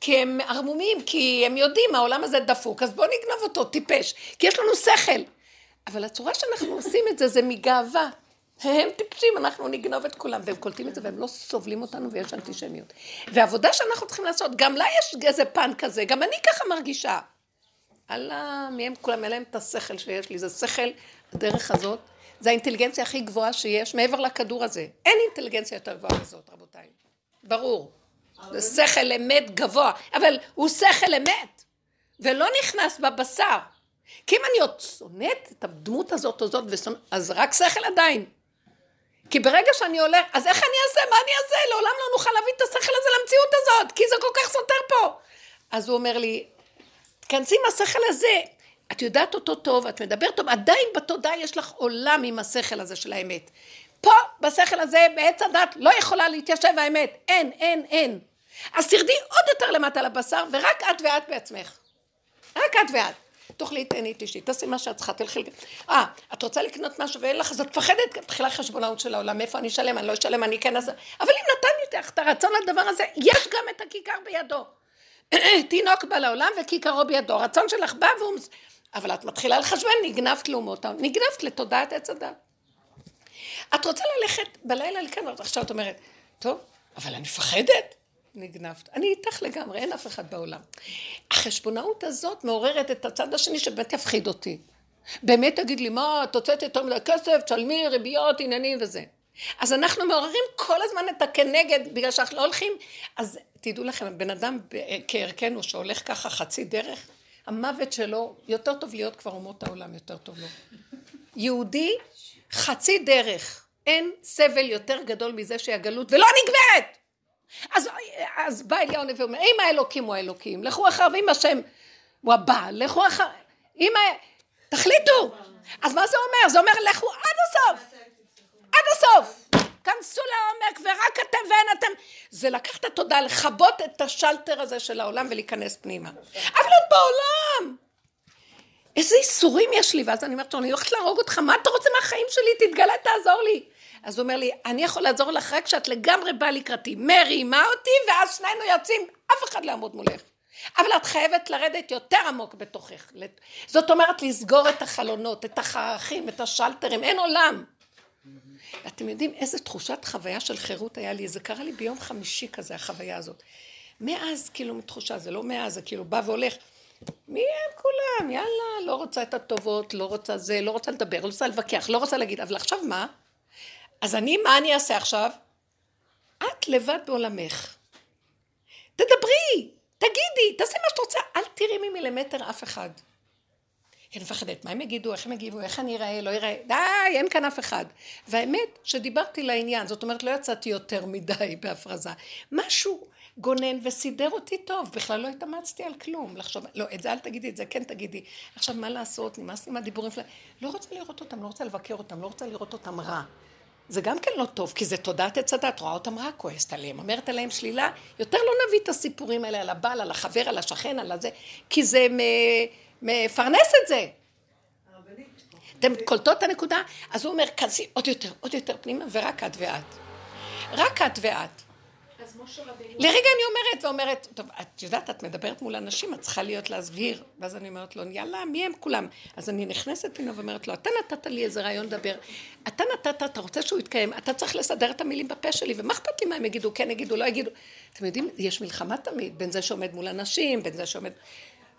כי הם ערמומים, כי הם יודעים, העולם הזה דפוק, אז בואו נגנוב אותו, טיפש, כי יש לנו שכל. אבל הצורה שאנחנו עושים את זה, זה מגאווה. הם טיפשים, אנחנו נגנוב את כולם, והם קולטים את זה והם לא סובלים אותנו ויש אנטישמיות. ועבודה שאנחנו צריכים לעשות, גם לה יש איזה פן כזה, גם אני ככה מרגישה. אללה, מי הם כולם, אין להם את השכל שיש לי, זה שכל, הדרך הזאת, זה האינטליגנציה הכי גבוהה שיש מעבר לכדור הזה. אין אינטליגנציה יותר גבוהה מזאת, רבותיי. ברור. זה שכל אמת גבוה, אבל הוא שכל אמת, ולא נכנס בבשר. כי אם אני עוד שונאת את הדמות הזאת או זאת, ושונא, אז רק שכל עדיין. כי ברגע שאני הולך, אז איך אני אעשה? מה אני אעשה? לעולם לא נוכל להביא את השכל הזה למציאות הזאת, כי זה כל כך סותר פה. אז הוא אומר לי, תכנסי עם השכל הזה, את יודעת אותו טוב, את מדברת טוב, עדיין בתודעה יש לך עולם עם השכל הזה של האמת. פה, בשכל הזה, בעץ הדת, לא יכולה להתיישב האמת. אין, אין, אין. אז תרדי עוד יותר למטה לבשר, ורק את ואת בעצמך. רק את ואת. תאכלי, תהני, תשתי, תעשי מה שאת צריכה, תלכי... אה, את רוצה לקנות משהו ואין לך, אז את מפחדת, תחילה חשבונאות של העולם, מאיפה אני אשלם, אני לא אשלם, אני כן אעשה... אבל אם נתן לך את הרצון לדבר הזה, יש גם את הכיכר בידו. תינוק בא לעולם וכיכרו בידו, הרצון שלך בא והוא... אבל את מתחילה לחשבן, נגנבת לאומות, נגנבת לתודעת עץ הדת. את רוצה ללכת בלילה לכאן, עכשיו את אומרת, טוב, אבל אני מפחדת. נגנבת. אני איתך לגמרי, אין אף אחד בעולם. החשבונאות הזאת מעוררת את הצד השני שבאמת יפחיד אותי. באמת תגיד לי, מה, את הוצאת יותר מדי כסף, תשלמי ריביות, עניינים וזה. אז אנחנו מעוררים כל הזמן את הכנגד, בגלל שאנחנו לא הולכים, אז תדעו לכם, בן אדם כערכנו שהולך ככה חצי דרך, המוות שלו, יותר טוב להיות כבר אומות העולם, יותר טוב לו. יהודי, חצי דרך. אין סבל יותר גדול מזה שהגלות, ולא נגמרת! אז, אז בא אליהו הנביא ואומר, אם האלוקים הוא האלוקים, לכו אחריו, אם השם הוא הבעל, לכו אחריו, אם ה... תחליטו. אז מה זה אומר? זה אומר, לכו עד הסוף. עד הסוף. כנסו לעומק, ורק אתם ואין אתם. זה לקחת תודה, לכבות את השלטר הזה של העולם ולהיכנס פנימה. אבל את בעולם. איזה איסורים יש לי, ואז אני אומרת לו, אני הולכת להרוג אותך, מה אתה רוצה מהחיים שלי? תתגלה, תעזור לי. אז הוא אומר לי, אני יכול לעזור לך רק כשאת לגמרי באה לקראתי. מרימה אותי, ואז שנינו יוצאים, אף אחד לא יעמוד מולך. אבל את חייבת לרדת יותר עמוק בתוכך. זאת אומרת, לסגור את החלונות, את החרכים, את השלטרים, אין עולם. אתם יודעים איזה תחושת חוויה של חירות היה לי? זה קרה לי ביום חמישי כזה, החוויה הזאת. מאז, כאילו, מתחושה, זה לא מאז, זה כאילו בא והולך. מי הם כולם? יאללה, לא רוצה את הטובות, לא רוצה זה, לא רוצה לדבר, לא רוצה להתווכח, לא רוצה להגיד, אבל עכשיו מה? אז אני, מה אני אעשה עכשיו? את לבד בעולמך. תדברי, תגידי, תעשי מה שאת רוצה, אל תראי ממילימטר אף אחד. כי אני מפחדת, מה הם יגידו, איך הם יגיבו, איך אני אראה, לא אראה, די, אין כאן אף אחד. והאמת, שדיברתי לעניין, זאת אומרת, לא יצאתי יותר מדי בהפרזה. משהו גונן וסידר אותי טוב, בכלל לא התאמצתי על כלום, לחשוב, לא, את זה אל תגידי, את זה כן תגידי. עכשיו, מה לעשות, נמאס לי מהדיבורים שלהם. לא רוצה לראות אותם, לא רוצה לבקר אותם, לא רוצה לראות אותם רע. זה גם כן לא טוב, כי זה תודעת עץ הדת, רואה אותם רע, כועסת עליהם, אומרת עליהם שלילה, יותר לא נביא את הסיפורים האלה על הבעל, על החבר, על השכן, על הזה, כי זה מפרנס את זה. אתם קולטות את הנקודה? אז הוא אומר, כנסי עוד יותר, עוד יותר פנימה, ורק את ואת. רק את ואת. לרגע אני אומרת ואומרת, טוב, את יודעת, את מדברת מול אנשים, את צריכה להיות להסביר. ואז אני אומרת לו, יאללה, מי הם כולם? אז אני נכנסת פנימה ואומרת לו, אתה נתת לי איזה רעיון לדבר. אתה נתת, אתה רוצה שהוא יתקיים, אתה צריך לסדר את המילים בפה שלי, ומה אכפת לי מה הם יגידו, כן יגידו, לא יגידו. אתם יודעים, יש מלחמה תמיד, בין זה שעומד מול אנשים, בין זה שעומד...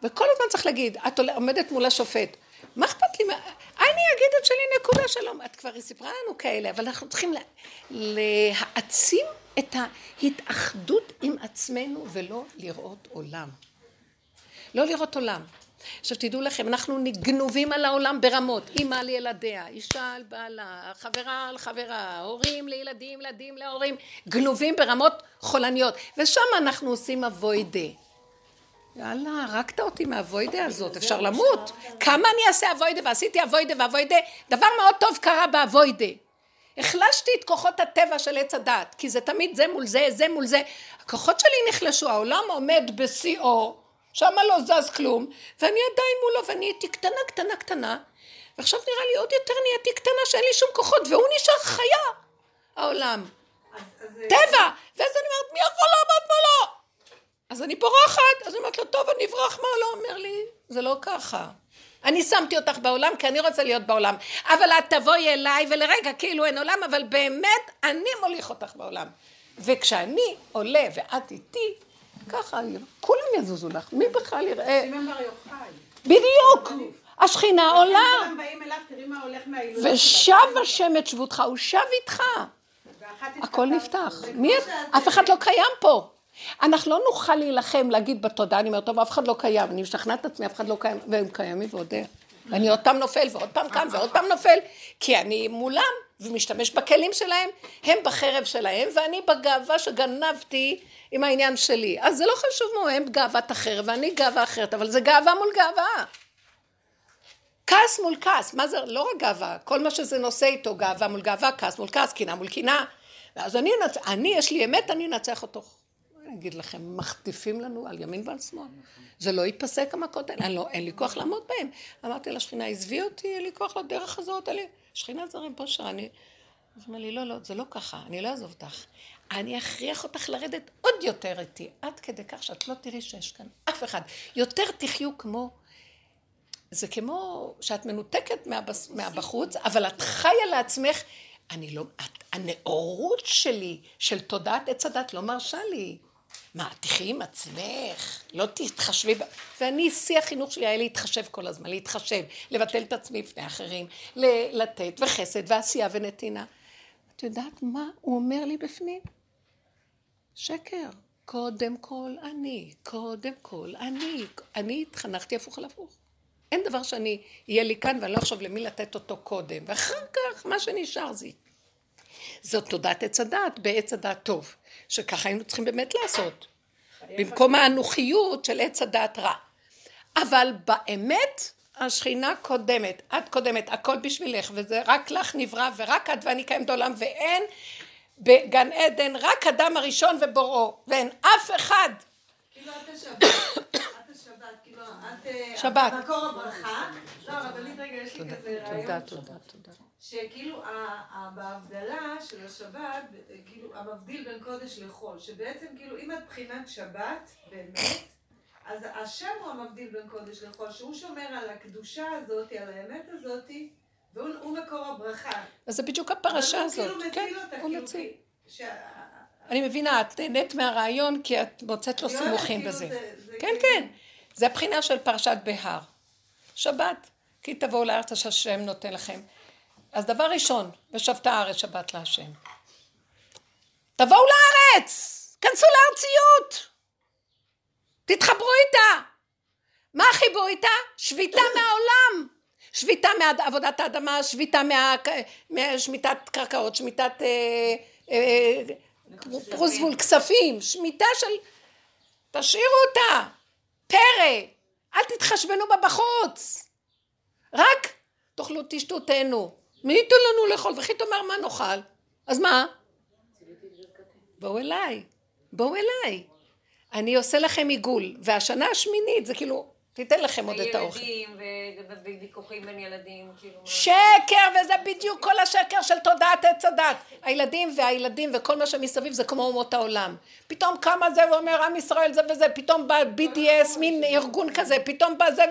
וכל הזמן צריך להגיד, את עומדת מול השופט. מה אכפת לי? אני אגיד את שלי נקודה שלום. את כבר סיפרה לנו כאלה, אבל אנחנו צריכים להעצים את ההתאחדות עם עצמנו ולא לראות עולם. לא לראות עולם. עכשיו תדעו לכם, אנחנו גנובים על העולם ברמות, אימא על ילדיה, אישה על בעלה, חברה על חברה, הורים לילדים, ילדים להורים, גנובים ברמות חולניות, ושם אנחנו עושים אבוידה. יאללה, הרגת אותי מהאבוידה הזאת, אפשר למות. כמה אני אעשה אבוידה, ועשיתי אבוידה ואבוידה, דבר מאוד טוב קרה באבוידה. החלשתי את כוחות הטבע של עץ הדת, כי זה תמיד זה מול זה, זה מול זה. הכוחות שלי נחלשו, העולם עומד בשיאו, שמה לא זז כלום, ואני עדיין מולו, ואני הייתי קטנה, קטנה, קטנה, ועכשיו נראה לי עוד יותר נהייתי קטנה שאין לי שום כוחות, והוא נשאר חיה, העולם. טבע! ואז אני אומרת, מי יכול לעמוד מולו? אז אני בורחת, אז אני אומרת לו, טוב, אני אברח מה? לא אומר לי, זה לא ככה. אני שמתי אותך בעולם כי אני רוצה להיות בעולם. אבל את תבואי אליי, ולרגע כאילו אין עולם, אבל באמת אני מוליך אותך בעולם. וכשאני עולה ואת איתי, ככה כולם יזוזו לך. מי בכלל יראה? בדיוק. השכינה עולה. ושב השם את שבותך, הוא שב איתך. הכל נפתח. אף אחד לא קיים פה. אנחנו לא נוכל להילחם, להגיד בתודה, אני אומרת, טוב, אף אחד לא קיים, אני משכנעת את עצמי, אף אחד לא קיים, והם קיימים ועוד איך. ואני עוד פעם נופל, ועוד פעם קם, ועוד פעם נופל, כי אני מולם, ומשתמש בכלים שלהם, הם בחרב שלהם, ואני בגאווה שגנבתי עם העניין שלי. אז זה לא חשוב מו, הם גאוות החרב, ואני גאווה אחרת, אבל זה גאווה מול גאווה. כעס מול כעס, מה זה, לא רק גאווה, כל מה שזה נושא איתו, גאווה מול גאווה, כעס מול כעס, קנאה מול קנאה. ואז אני, אני, יש לי אמת, אני אנצח אותו. אני אגיד לכם, מחטיפים לנו על ימין ועל שמאל. זה לא ייפסק המכות האלה, לא, אין לי כוח לעמוד בהם. אמרתי לשכינה, עזבי אותי, אין לי כוח לדרך הזאת, אין לי... שכינה זרים פה שרה, אני... אז אמר לי, לא, לא, זה לא ככה, אני לא אעזוב אותך. אני אכריח אותך לרדת עוד יותר איתי, עד כדי כך שאת לא תראי שיש כאן אף אחד. יותר תחיו כמו... זה כמו שאת מנותקת מהבס... מהבחוץ, אבל את חיה לעצמך. אני לא... את, הנאורות שלי, של תודעת עץ הדת, לא מרשה לי. מה, תחי עם עצמך, לא תתחשבי, ב... ואני, שיא החינוך שלי היה להתחשב כל הזמן, להתחשב, לבטל את עצמי לפני אחרים, לתת, וחסד, ועשייה ונתינה. את יודעת מה הוא אומר לי בפנים? שקר. קודם כל אני, קודם כל אני. אני התחנכתי הפוך על הפוך. אין דבר שאני, יהיה לי כאן ואני לא אחשוב למי לתת אותו קודם, ואחר כך מה שנשאר זה. זאת תודעת עץ הדעת בעץ הדעת טוב. שככה היינו צריכים באמת לעשות, במקום האנוכיות של עץ הדעת רע. אבל באמת השכינה קודמת, את קודמת, הכל בשבילך, וזה רק לך נברא, ורק את ואני קיימת עולם, ואין בגן עדן רק אדם הראשון ובוראו, ואין אף אחד. כאילו את השבת, את השבת, כאילו את... אה, שבת. מקור הברכה. לא, רבנית רגע, יש לי כזה רעיון. תודה, תודה, תודה. שכאילו בהבדלה של השבת, כאילו המבדיל בין קודש לחול, שבעצם כאילו אם את בחינת שבת באמת, אז השם הוא המבדיל בין קודש לחול, שהוא שומר על הקדושה הזאת, על האמת הזאת, והוא מקור הברכה. אז זה בדיוק הפרשה הזאת. אבל הוא כאילו מציל אותה, כאילו, מציל. ש... אני מבינה, את נהנית מהרעיון כי את מוצאת לו סימוכים כאילו בזה. זה- זה כן, כאילו- כן. זה הבחינה של פרשת בהר. שבת. כי תבואו לארץ אשר השם נותן לכם. אז דבר ראשון, ושבת הארץ שבת להשם. תבואו לארץ! כנסו לארציות! תתחברו איתה. מה החיבור איתה? שביתה מהעולם. שביתה מעבודת האדמה, שביתה מה... משמיטת קרקעות, שמיטת אה, אה, פרוזבול כספים, שמיטה של... תשאירו אותה, פרא, אל תתחשבנו בה בחוץ. רק תאכלו, תשתו, תהנו. מי ייתן לנו לאכול? וכי תאמר מה נאכל? אז מה? בואו אליי, בואו אליי. אני עושה לכם עיגול, והשנה השמינית זה כאילו, תיתן לכם עוד את האוכל. ילדים וויכוחים בין ילדים, כאילו... שקר, וזה בדיוק כל השקר של תודעת עץ הדת. הילדים והילדים וכל מה שמסביב זה כמו אומות העולם. פתאום קמה זה ואומר עם ישראל זה וזה, פתאום בא BDS, מין ארגון כזה, פתאום בא זה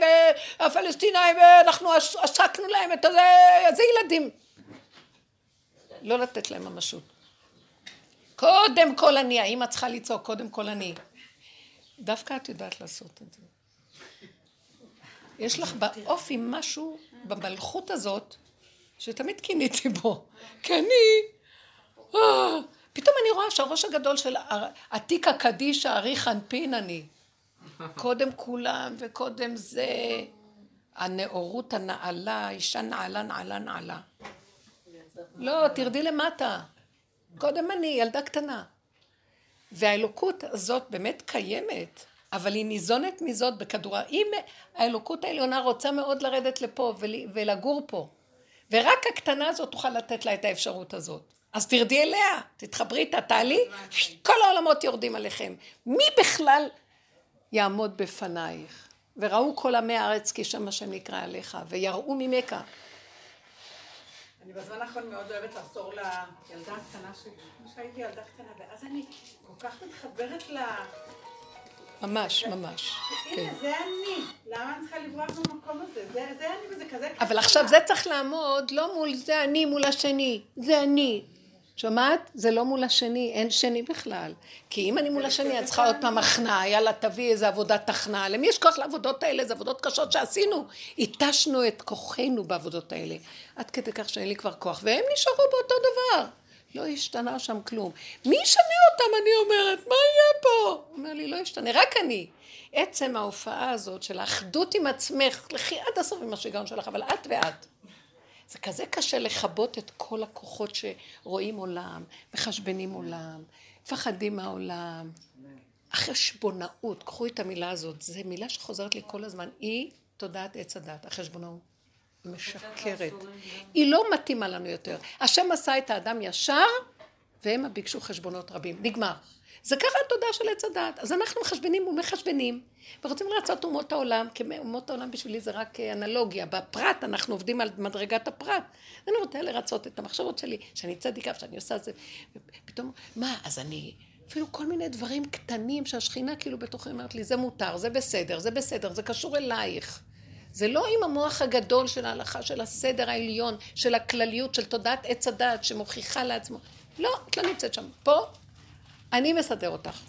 והפלסטינאים, ואנחנו עש- עשקנו להם את הזה, זה ילדים. לא לתת להם ממשות. קודם כל אני, האמא צריכה לצעוק, קודם כל אני. דווקא את יודעת לעשות את זה. יש לך באופי משהו, במלכות הזאת, שתמיד קיניתי בו. כי אני... אה, פתאום אני רואה שהראש הגדול של עתיקה קדישא, אריך אנפין אני. קודם כולם וקודם זה. הנאורות הנעלה, אישה נעלה, נעלה, נעלה. לא, תרדי למטה. קודם אני, ילדה קטנה. והאלוקות הזאת באמת קיימת, אבל היא ניזונת מזאת בכדור. אם האלוקות העליונה רוצה מאוד לרדת לפה ול- ולגור פה, ורק הקטנה הזאת תוכל לתת לה את האפשרות הזאת. אז תרדי אליה, תתחברי איתה, תעלי, כל העולמות יורדים עליכם. מי בכלל יעמוד בפנייך? וראו כל עמי הארץ כי שם השם נקרא עליך, ויראו ממך. אני בזמן האחרון מאוד אוהבת לחזור לילדה הקטנה שלי, כמו שהייתי ילדה קטנה, ואז אני כל כך מתחברת ל... ממש, ממש. כן. הנה, זה אני. למה אני צריכה לברוח במקום הזה? זה אני וזה כזה. אבל עכשיו זה צריך לעמוד לא מול זה אני מול השני, זה אני. שומעת? זה לא מול השני, אין שני בכלל. כי אם אני מול השני, אני צריכה עוד פעם הכנעה, יאללה תביא איזה עבודת הכנעה. למי יש כוח לעבודות האלה? זה עבודות קשות שעשינו. התשנו את כוחנו בעבודות האלה. עד כדי כך שאין לי כבר כוח. והם נשארו באותו דבר. לא השתנה שם כלום. מי ישנה אותם, אני אומרת? מה יהיה פה? הוא אומר לי, לא ישתנה, רק אני. עצם ההופעה הזאת של האחדות עם עצמך, לכי עד הסוף עם השיגעון שלך, אבל את ואת. זה כזה קשה לכבות את כל הכוחות שרואים עולם, מחשבנים עולם, מפחדים מהעולם. החשבונאות, קחו את המילה הזאת, זו מילה שחוזרת לי כל הזמן, היא תודעת עץ הדת, החשבונאות. משקרת. היא לא מתאימה לנו יותר. השם עשה את האדם ישר, והם ביקשו חשבונות רבים. נגמר. זה ככה התודעה של עץ הדת. אז אנחנו מחשבנים ומחשבנים, ורוצים לרצות אומות העולם, כי אומות העולם בשבילי זה רק אה, אנלוגיה. בפרט, אנחנו עובדים על מדרגת הפרט. אני רוצה לרצות את המחשבות שלי, שאני צדיקה, שאני עושה את זה. ופתאום, מה, אז אני... אפילו כל מיני דברים קטנים שהשכינה כאילו בתוכי אומרת לי, זה מותר, זה בסדר, זה בסדר, זה קשור אלייך. זה לא עם המוח הגדול של ההלכה, של הסדר העליון, של הכלליות, של תודעת עץ הדעת שמוכיחה לעצמו. לא, את לא נמצאת שם. פה, אני מסדר אותך.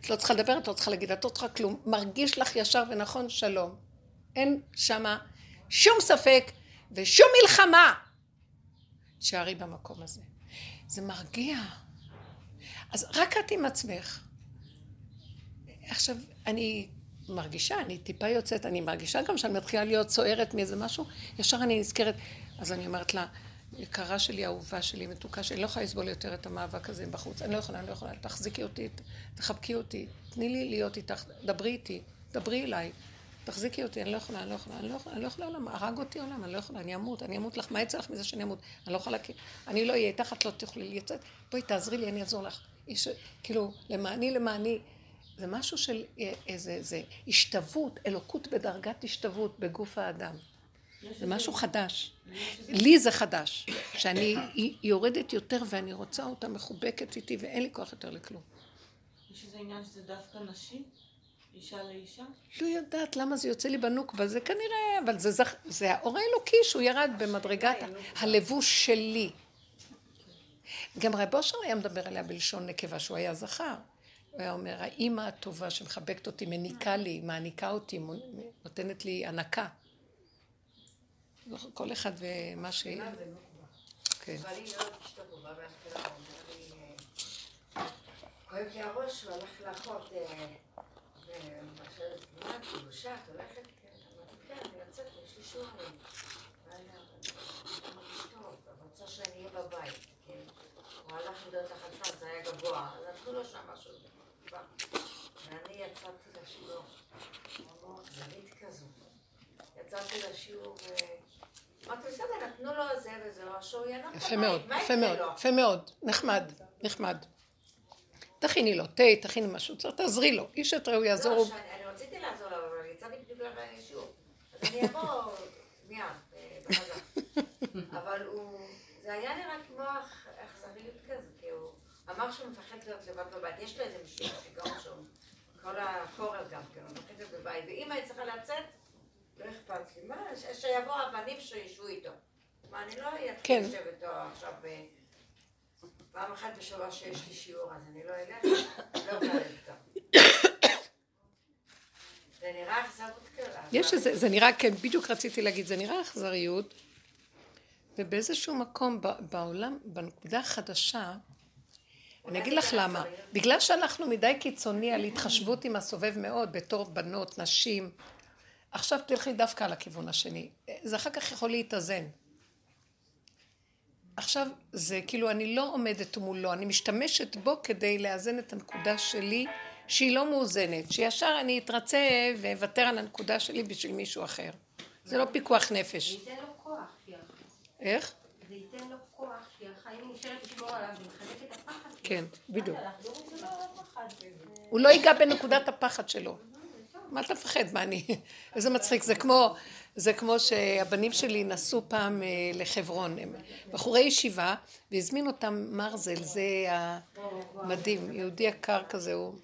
את לא צריכה לדבר, את לא צריכה להגיד, את לא צריכה כלום. מרגיש לך ישר ונכון, שלום. אין שמה שום ספק ושום מלחמה. תשארי במקום הזה. זה מרגיע. אז רק את עם עצמך. עכשיו, אני מרגישה, אני טיפה יוצאת, אני מרגישה גם שאני מתחילה להיות סוערת מאיזה משהו, ישר אני נזכרת, אז אני אומרת לה, יקרה שלי, אהובה שלי, מתוקה שלי, אני לא יכולה לסבול יותר את המאבק הזה בחוץ, אני לא יכולה, אני לא יכולה, תחזיקי אותי, תחבקי אותי, תני לי להיות איתך, דברי איתי, דברי אליי, תחזיקי אותי, אני לא יכולה, אני לא יכולה, אני לא יכולה, אני לא יכולה עולם, הרג אותי עולם, אני לא יכולה, אני אמות, אני אמות לך, מה יצא לך מזה שאני אמות? אני לא יכולה, אני לא אהיה איתך, את לא תוכלי לצאת, בואי תעזרי לי, אני אעזור לך. איש, כאילו, למעני, למעני, זה משהו של איזה, איזה השתוות, אלוקות בדרגת השתוות בגוף האדם. זה משהו חדש. לי זה חדש, שאני יורדת יותר ואני רוצה אותה מחובקת איתי ואין לי כוח יותר לכלום. יש איזה עניין שזה דווקא נשים? אישה לאישה? לא יודעת למה זה יוצא לי בנוקבה, זה כנראה, אבל זה, זכ... זה האור האלוקי שהוא ירד במדרגת הלבוש שלי. גם רב אושר היה מדבר עליה בלשון נקבה, שהוא היה זכר. הוא היה אומר, האימא הטובה שמחבקת אותי, מניקה לי, מעניקה אותי, נותנת לי הנקה. כל אחד ומה ש... כן. אבל היא מאוד השתגעה בהתחלה, כואב לי הראש והלך לאחות בשלט תמונה, קדושה, את הולכת? כן. אמרתי, כן, אני יוצאת, יש לי שיעור היום. ואז אני מרגיש טוב, רוצה שאני אהיה בבית, כן. הוא הלך לדעת החלפן, זה היה גבוה, אז נתנו לו שם משהו. ואני יצאתי לשיעור. מאוד אכזרית כזו. יצאתי לשיעור ו... אמרתי, בסדר, נתנו לו זה וזה, או שהוא. יפה מאוד, יפה מאוד? יפה מאוד, נחמד, נחמד. תכיני לו תה, תכיני משהו, צריך תעזרי לו, איש את רעהו יעזור. לא, אני רציתי לעזור לו, אבל יצאתי בדיוק לשיעור. אז אני אבוא מיד, אה, בחזרה. אבל הוא... זה היה נראה כמו אכ- אכזריות כזה, כי הוא אמר שהוא מפחד להיות לבד בבית. יש לו איזה משהו שיגעון שם. כל החורף גם כן, הוא מפחד להיות בבית. ואם היית צריכה לצאת, לא אכפת לי. מה, שיבואו הבנים שישבו איתו. מה, אני לא אתחיל כן. לשבת איתו עכשיו... אה, פעם אחת בשבוע שיש לי שיעור, אז אני לא אלך, לא יכולה איתו. זה נראה אכזרות כזאת. יש איזה, זה נראה, כן, בדיוק רציתי להגיד, זה נראה אכזריות, ובאיזשהו מקום בעולם, בנקודה החדשה, אני אגיד לך למה. בגלל שאנחנו מדי קיצוני על התחשבות עם הסובב מאוד, בתור בנות, נשים, עכשיו תלכי דווקא על הכיוון השני. זה אחר כך יכול להתאזן. עכשיו, זה כאילו, אני לא עומדת מולו, אני משתמשת בו כדי לאזן את הנקודה שלי, שהיא לא מאוזנת, שישר אני אתרצה ואוותר על הנקודה שלי בשביל מישהו אחר. זה לא פיקוח נפש. זה ייתן לו כוח, איך? זה ייתן לו כוח, כי החיים נשארת לשמור עליו ולחזק את הפחד. כן, בדיוק. לא. הוא לא ייגע בנקודת הפחד שלו. מה אתה מפחד? מה אני... איזה מצחיק. זה כמו, זה כמו שהבנים שלי נסעו פעם אה, לחברון. הם בחורי ישיבה, והזמין אותם מרזל, זה המדהים, יהודי יקר כזה הוא.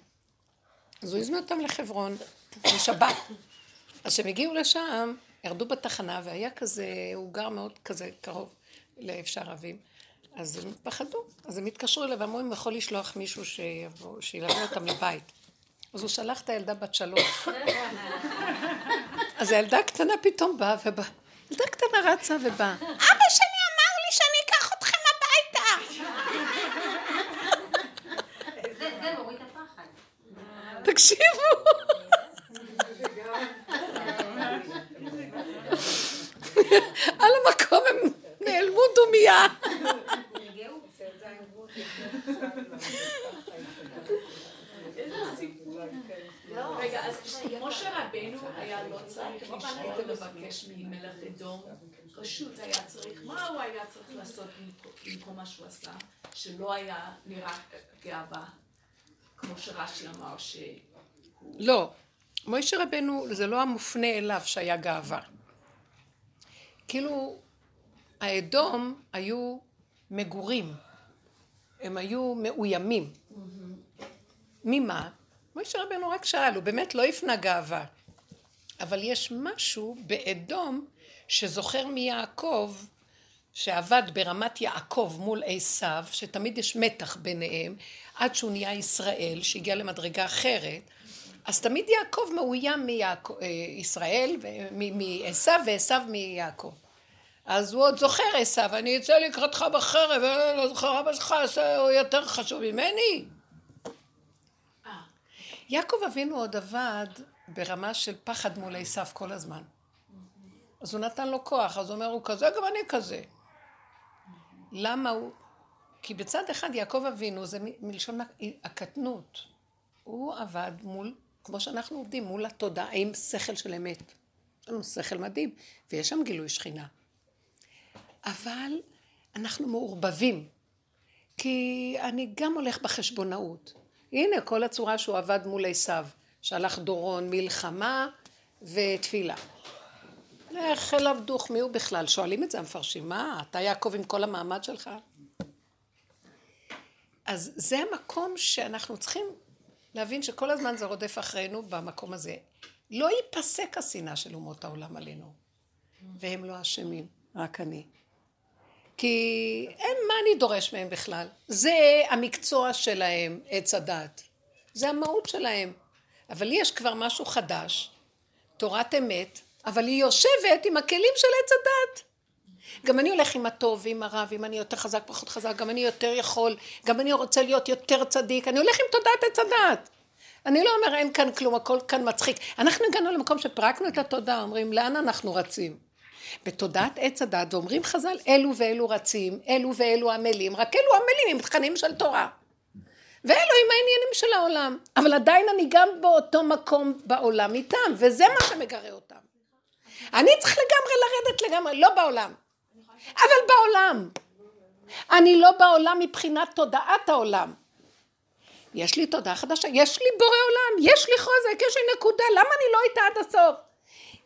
אז הוא הזמין אותם לחברון, בשבת. אז כשהם הגיעו לשם, ירדו בתחנה, והיה כזה, הוא גר מאוד כזה קרוב לאפשר ערבים. אז הם פחדו, אז הם התקשרו אליו ואמרו אם יכול לשלוח מישהו שיבוא, שילווה אותם לבית. אז הוא שלח את הילדה בת שלוש. אז הילדה הקטנה פתאום באה ובאה. ילדה קטנה רצה ובאה. אבא שלי אמר לי שאני אקח אתכם הביתה. תקשיבו. על המקום הם נעלמו דומייה. רגע, אז משה רבנו היה לא צריך לשאול לבקש ממלך אדום רשות, היה צריך, מה הוא היה צריך לעשות במקום מה שהוא עשה, שלא היה נראה גאווה, כמו שרש"י אמר שהוא... לא. מוישה רבנו, זה לא המופנה אליו שהיה גאווה. כאילו, האדום היו מגורים. הם היו מאוימים. ממה? מוישה רבנו רק שאל, הוא באמת לא הפנה גאווה. אבל יש משהו באדום שזוכר מיעקב, שעבד ברמת יעקב מול עשיו, שתמיד יש מתח ביניהם, עד שהוא נהיה ישראל, שהגיע למדרגה אחרת, אז תמיד יעקב מאוים מישראל, מעשיו ועשיו מיעקב. אז הוא עוד זוכר עשיו, אני אצא לקראתך בחרב, לא זוכר אבא שלך, הוא יותר חשוב ממני. יעקב אבינו עוד עבד ברמה של פחד מול עשיו כל הזמן. אז הוא נתן לו כוח, אז הוא אומר, הוא כזה, גם אני כזה. למה הוא... כי בצד אחד יעקב אבינו זה מלשון הקטנות. הוא עבד מול, כמו שאנחנו עובדים, מול התודעה עם שכל של אמת. יש לנו שכל מדהים, ויש שם גילוי שכינה. אבל אנחנו מעורבבים, כי אני גם הולך בחשבונאות. הנה כל הצורה שהוא עבד מול עשיו, שהלך דורון מלחמה ותפילה. לך אליו דוך, מי הוא בכלל? שואלים את זה המפרשים, מה, אתה יעקב עם כל המעמד שלך? אז זה המקום שאנחנו צריכים להבין שכל הזמן זה רודף אחרינו במקום הזה. לא ייפסק השנאה של אומות העולם עלינו, והם לא אשמים, רק אני. כי הם, מה אני דורש מהם בכלל? זה המקצוע שלהם, עץ הדת. זה המהות שלהם. אבל לי יש כבר משהו חדש, תורת אמת, אבל היא יושבת עם הכלים של עץ הדת. גם אני הולך עם הטוב ועם הרע, ואם אני יותר חזק, פחות חזק, גם אני יותר יכול, גם אני רוצה להיות יותר צדיק, אני הולך עם תודעת עץ הדת. אני לא אומר אין כאן כלום, הכל כאן מצחיק. אנחנו הגענו למקום שפרקנו את התודעה, אומרים לאן אנחנו רצים? בתודעת עץ הדת, ואומרים חז"ל, אלו ואלו רצים, אלו ואלו עמלים, רק אלו עמלים עם תכנים של תורה. ואלו עם העניינים של העולם. אבל עדיין אני גם באותו מקום בעולם איתם, וזה מה שמגרה אותם. אני צריך לגמרי לרדת לגמרי, לא בעולם, אבל בעולם. אני לא בעולם מבחינת תודעת העולם. יש לי תודעה חדשה, יש לי בורא עולם, יש לי חוזק, יש לי נקודה, למה אני לא איתה עד הסוף?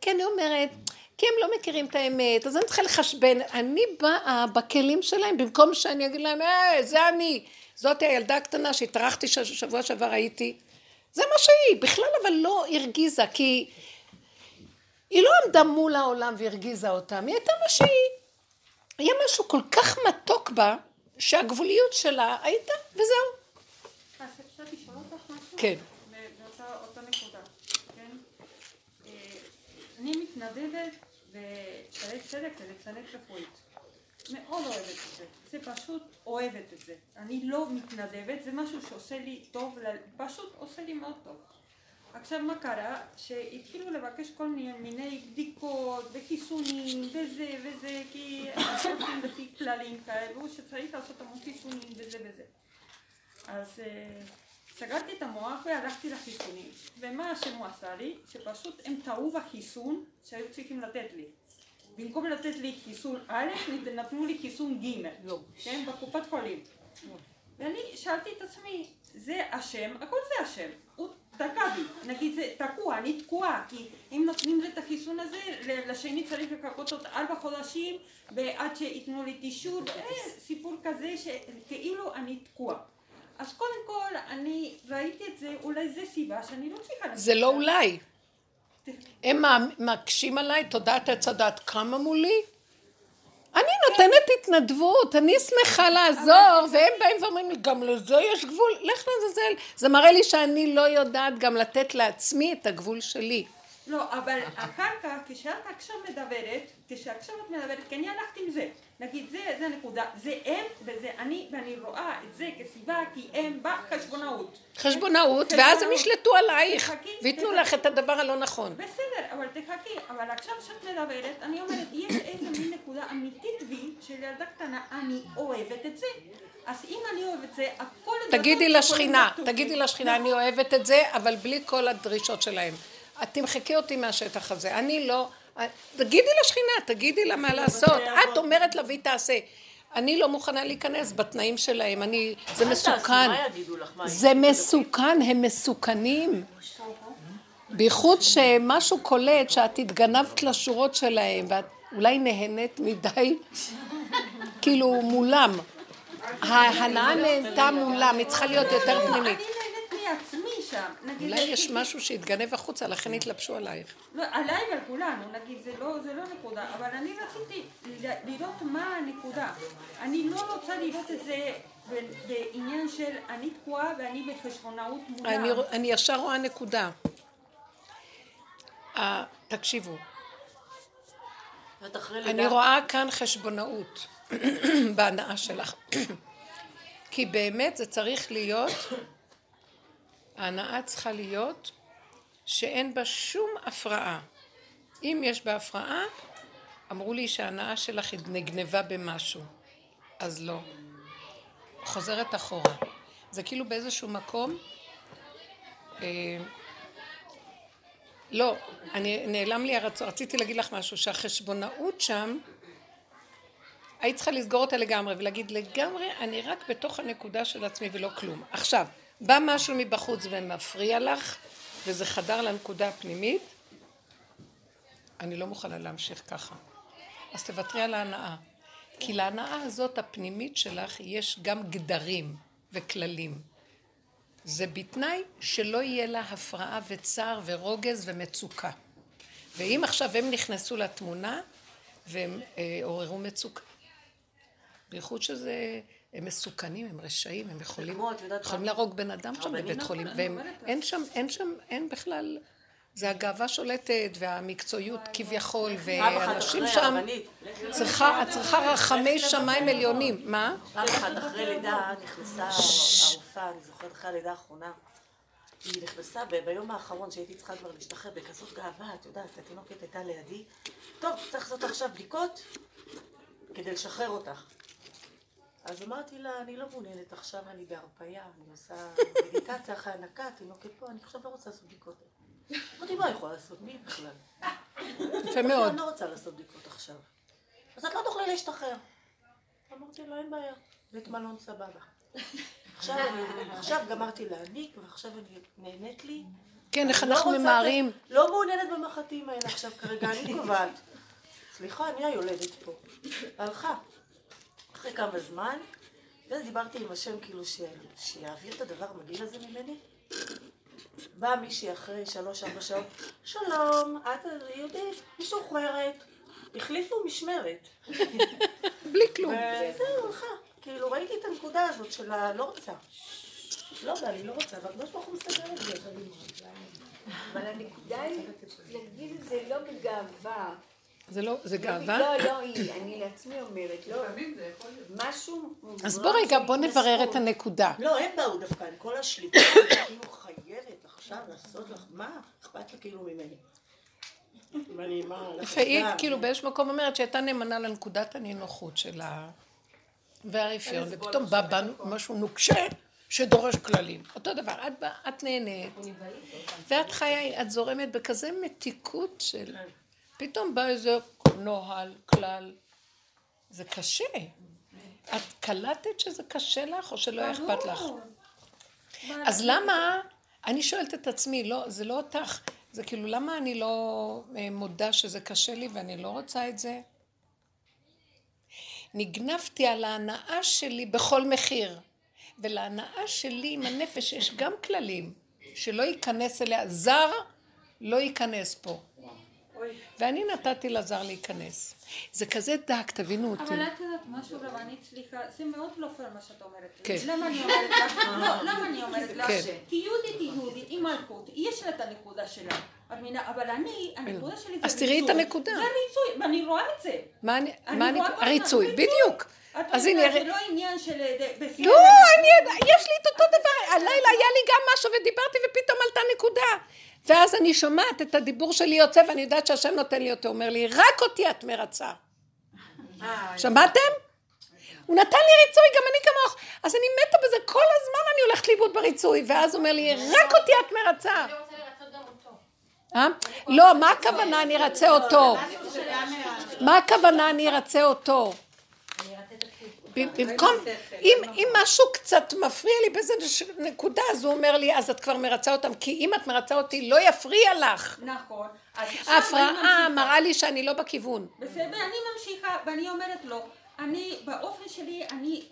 כי אני אומרת, כי הם לא מכירים את האמת, אז אני צריכה לחשבן, אני באה בכלים שלהם, במקום שאני אגיד להם, אה, זה אני, זאת הילדה הקטנה שהתארחתי שבוע שעבר הייתי, זה מה שהיא, בכלל אבל לא הרגיזה, כי היא לא עמדה מול העולם והרגיזה אותם, היא הייתה מה שהיא. היה משהו כל כך מתוק בה, שהגבוליות שלה הייתה, וזהו. אז אפשר לשאול אותך משהו? כן. באותה נקודה, כן? אה, אני מתנדבת בשערי צדק ובצדק רפואית. מאוד אוהבת את זה. זה פשוט אוהבת את זה. אני לא מתנדבת, זה משהו שעושה לי טוב, פשוט עושה לי מאוד טוב. עכשיו מה קרה? שהתחילו לבקש כל מיני בדיקות וחיסונים וזה וזה, כי עושים לפי כללים כאלו שצריך לעשות המון חיסונים וזה וזה. אז uh, סגרתי את המוח והלכתי לחיסונים. ומה השם הוא עשה לי? שפשוט הם טעו בחיסון שהיו צריכים לתת לי. במקום לתת לי חיסון א', נתנו לי חיסון ג', לא. כן, בקופת חולים. ואני שאלתי את עצמי, זה השם, הכל זה השם, הוא תקע בי, נגיד זה תקוע, אני תקועה, כי אם נותנים לי את החיסון הזה, לשני צריך לחכות עוד ארבע חודשים ועד שייתנו לי תישור, סיפור כזה שכאילו אני תקועה. אז קודם כל, אני ראיתי את זה, אולי זה סיבה שאני לא צריכה... זה לא אולי. הם מקשים עליי, תודעת עץ הדת קמה מולי. אני נותנת התנדבות, אני שמחה לעזור, והם באים ואומרים לי, גם לזה יש גבול, לך לעזאזל. זה מראה לי שאני לא יודעת גם לתת לעצמי את הגבול שלי. לא, אבל אחר כך, כשאת עכשיו מדברת, כשעכשיו את מדברת, כי אני הלכתי עם זה. נגיד, זה, זה נקודה, זה הם וזה אני, ואני רואה את זה כסיבה, כי הם בחשבונאות. חשבונאות, ואז הם ישלטו עלייך, וייתנו לך את הדבר הלא נכון. בסדר, אבל תחכי, אבל עכשיו כשאת מדברת, אני אומרת, יש איזה מין נקודה אמיתית בי, של ילדה קטנה, אני אוהבת את זה. אז אם אני אוהבת את זה, הכל... תגידי לשכינה, תגידי לשכינה, אני אוהבת את זה, אבל בלי כל הדרישות שלהם. את תמחקי אותי מהשטח הזה, אני לא... תגידי לשכינה, תגידי לה מה לעשות. את אומרת לה והיא תעשה. אני לא מוכנה להיכנס בתנאים שלהם, אני, זה מסוכן. זה מסוכן, הם מסוכנים. בייחוד שמשהו קולט שאת התגנבת לשורות שלהם, ואת אולי נהנית מדי, כאילו מולם. ההנאה נהנתה מולם, היא צריכה להיות יותר פנימית. שם. נגיד, אולי יש משהו שהתגנב החוצה, לכן התלבשו עלייך. לא, עליי ועל כולנו, נגיד, זה לא, זה לא נקודה, אבל אני רציתי לראות מה הנקודה. אני לא רוצה לראות את זה בעניין של אני תקועה ואני בחשבונאות מולה. אני, אני ישר רואה נקודה. Uh, תקשיבו. אני רואה כאן חשבונאות בהנאה שלך. כי באמת זה צריך להיות ההנאה צריכה להיות שאין בה שום הפרעה. אם יש בה הפרעה, אמרו לי שההנאה שלך נגנבה במשהו, אז לא. חוזרת אחורה. זה כאילו באיזשהו מקום, אה, לא, אני, נעלם לי הרצון, רציתי להגיד לך משהו, שהחשבונאות שם, היית צריכה לסגור אותה לגמרי ולהגיד לגמרי, אני רק בתוך הנקודה של עצמי ולא כלום. עכשיו, בא משהו מבחוץ ומפריע לך, וזה חדר לנקודה הפנימית, אני לא מוכנה להמשיך ככה. אז תוותרי על ההנאה. כי להנאה הזאת הפנימית שלך יש גם גדרים וכללים. זה בתנאי שלא יהיה לה הפרעה וצער ורוגז ומצוקה. ואם עכשיו הם נכנסו לתמונה והם אה, עוררו מצוקה, בייחוד שזה הם מסוכנים, הם רשעים, הם יכולים, יכולים להרוג בן אדם שם בבית חולים, ואין שם, אין שם, אין בכלל, זה הגאווה שולטת והמקצועיות כביכול, ואנשים שם, צריכה, צריכה רחמי שמיים עליונים, מה? פעם אחת אחרי לידה נכנסה הרופאה, אני זוכרת אחרי הלידה האחרונה, היא נכנסה ביום האחרון שהייתי צריכה כבר להשתחרר בכזאת גאווה, את יודעת, התינוקת הייתה לידי. טוב, צריך לעשות עכשיו בדיקות כדי לשחרר אותך. אז אמרתי לה, אני לא מעוניינת עכשיו, אני בהרפאיה, אני עושה מדיטציה אחרי הנקה, התינוקת פה, אני עכשיו לא רוצה לעשות בדיקות. אמרתי, מה יכולה לעשות? מי בכלל? יפה מאוד. אני לא רוצה לעשות בדיקות עכשיו. אז את לא תוכלי להשתחרר. אמרתי לו, אין בעיה, בית מלון סבבה. עכשיו, גמרתי להעניק, ועכשיו אני נהנית לי. כן, איך לא אנחנו ממהרים. לא מעוניינת במחטים האלה עכשיו כרגע, אני קובעת. סליחה, אני היולדת פה. הלכה. אחרי כמה זמן, ואז דיברתי עם השם כאילו ש... שיעביר את הדבר המגעיל הזה ממני. באה מישהי אחרי שלוש-ארבע שעות, שלום, את יהודית, משוחררת. החליפו משמרת. בלי כלום. וזהו, הלכה. כאילו, ראיתי את הנקודה הזאת של הלא רוצה. לא בא לי, לא רוצה, והקדוש ברוך הוא מסדר את זה. אבל הנקודה היא להגיד את זה לא בגאווה. זה לא, זה גאווה? לא, לא היא, אני לעצמי אומרת, לא. לפעמים זה יכול להיות. משהו אז בוא רגע, בוא נברר את הנקודה. לא, הם באו דווקא עם כל השליטה, כאילו חייבת עכשיו לעשות לך, מה אכפת לה כאילו ממני? והיא כאילו באיזשהו מקום אומרת שהייתה נאמנה לנקודת הנינוחות שלה והרפיון, ופתאום בא בנו משהו נוקשה שדורש כללים. אותו דבר, את, את נהנית, ואת חיה, את זורמת בכזה מתיקות של... פתאום בא איזה נוהל, כלל. זה קשה. את קלטת שזה קשה לך, או שלא היה אכפת לך? אז למה, אני שואלת את עצמי, לא, זה לא אותך, זה כאילו, למה אני לא אה, מודה שזה קשה לי ואני לא רוצה את זה? נגנבתי על ההנאה שלי בכל מחיר. ולהנאה שלי עם הנפש יש גם כללים, שלא ייכנס אליה, זר לא ייכנס פה. ואני נתתי לזר להיכנס. זה כזה דק, תבינו אותי. אבל את יודעת משהו רבנית, סליחה, זה מאוד לא פייר מה שאת אומרת. כן. למה אני אומרת לך? לא, למה אני אומרת לך? כן. כי יהודית היא יהודית, היא מלכות, יש לה את הנקודה שלה. את מבינה? אבל אני, הנקודה שלי זה אז תראי את ריצוי. הנקודה. זה ריצוי, ואני רואה את זה. מה אני, אני מה אני, רואה הריצוי, בדיוק. אז הנה, זה לא עניין של... אה. לא, אני, יש לי את אותו דבר, הלילה היה לי גם משהו ודיברתי ופתאום עלתה נקודה. ואז אני שומעת את הדיבור שלי יוצא ואני יודעת שהשם נותן לי אותו, הוא אומר לי, רק אותי את מרצה. שמעתם? הוא נתן לי ריצוי, גם אני כמוך. אז אני מתה בזה, כל הזמן אני הולכת לאיבוד בריצוי. ואז הוא אומר לי, רק אותי את מרצה. אה? לא, מה הכוונה אני ארצה אותו? מה הכוונה אני ארצה אותו? במקום, אם, אם משהו קצת מפריע לי באיזה נקודה, אז הוא אומר לי, אז את כבר מרצה אותם, כי אם את מרצה אותי, לא יפריע לך. נכון. ההפרעה. מראה לי שאני לא בכיוון. בסדר, אני ממשיכה, ואני אומרת לו, אני, באופן שלי, אני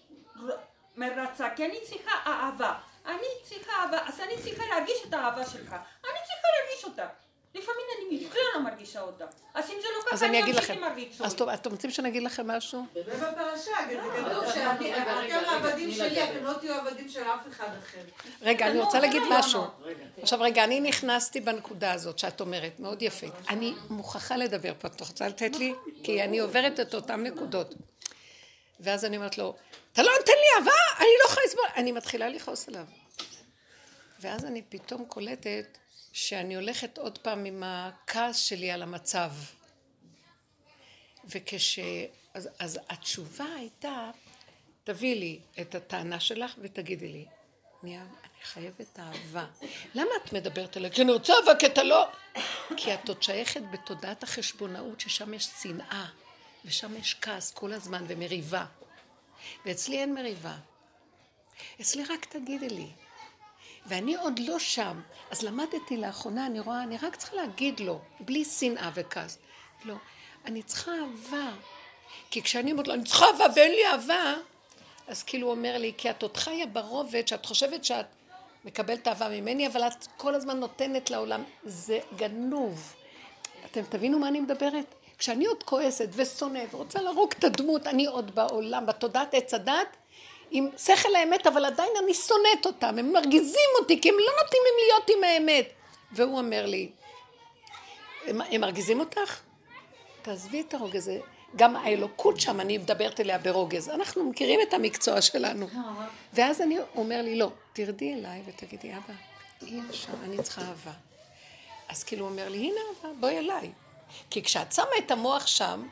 מרצה, כי אני צריכה אהבה. אני צריכה אהבה, אז אני צריכה להרגיש את האהבה שלך. אני צריכה להרגיש אותה. לפעמים אני בכלל לא מרגישה אותה. אז אם זה לא ככה, אני אגיד אמשיך לכם. עם הריצוי. אז טוב, אתם רוצים שאני אגיד לכם משהו? זה בפרשה, זה אה, כתוב שאתם- רגע, שאתם רגע, העבדים שלי. אתם לא תהיו עבדים של אף אחד אחר. רגע, אני לא, רוצה זה להגיד לא משהו. עכשיו רגע, אני נכנסתי בנקודה הזאת שאת אומרת, מאוד יפה. אני מוכרחה לדבר פה, את רוצה לתת לי? כי אני עוברת את אותן נקודות. ואז אני אומרת לו, אתה לא נותן לי אהבה? אני לא יכולה לסבול. אני מתחילה לכעוס עליו. ואז אני פתאום קולטת שאני הולכת עוד פעם עם הכעס שלי על המצב. וכש... אז, אז התשובה הייתה, תביאי לי את הטענה שלך ותגידי לי, אני, אני חייבת אהבה. למה את מדברת עליה? כי אני רוצה אהבה, כי אתה לא... כי את עוד שייכת בתודעת החשבונאות ששם יש שנאה, ושם יש כעס כל הזמן ומריבה. ואצלי אין מריבה. אצלי רק תגידי לי. ואני עוד לא שם. אז למדתי לאחרונה, אני רואה, אני רק צריכה להגיד לו, בלי שנאה וכעס. לא, אני צריכה אהבה. כי כשאני אומרת לו, אני צריכה אהבה ואין לי אהבה, אז כאילו הוא אומר לי, כי את עוד חיה ברובד שאת חושבת שאת מקבלת אהבה ממני, אבל את כל הזמן נותנת לעולם. זה גנוב. אתם תבינו מה אני מדברת? כשאני עוד כועסת ושונאת ורוצה להרוג את הדמות, אני עוד בעולם, בתודעת עץ הדת, עם שכל האמת, אבל עדיין אני שונאת אותם, הם מרגיזים אותי, כי הם לא נותנים לי להיות עם האמת. והוא אומר לי, הם, הם מרגיזים אותך? תעזבי את הרוגז הזה. גם האלוקות שם, אני מדברת אליה ברוגז. אנחנו מכירים את המקצוע שלנו. ואז אני, אומר לי, לא, תרדי אליי ותגידי, אבא, אי אפשר, אני צריכה אהבה. אז כאילו הוא אומר לי, הנה אהבה, בואי אליי. כי כשאת שמה את המוח שם,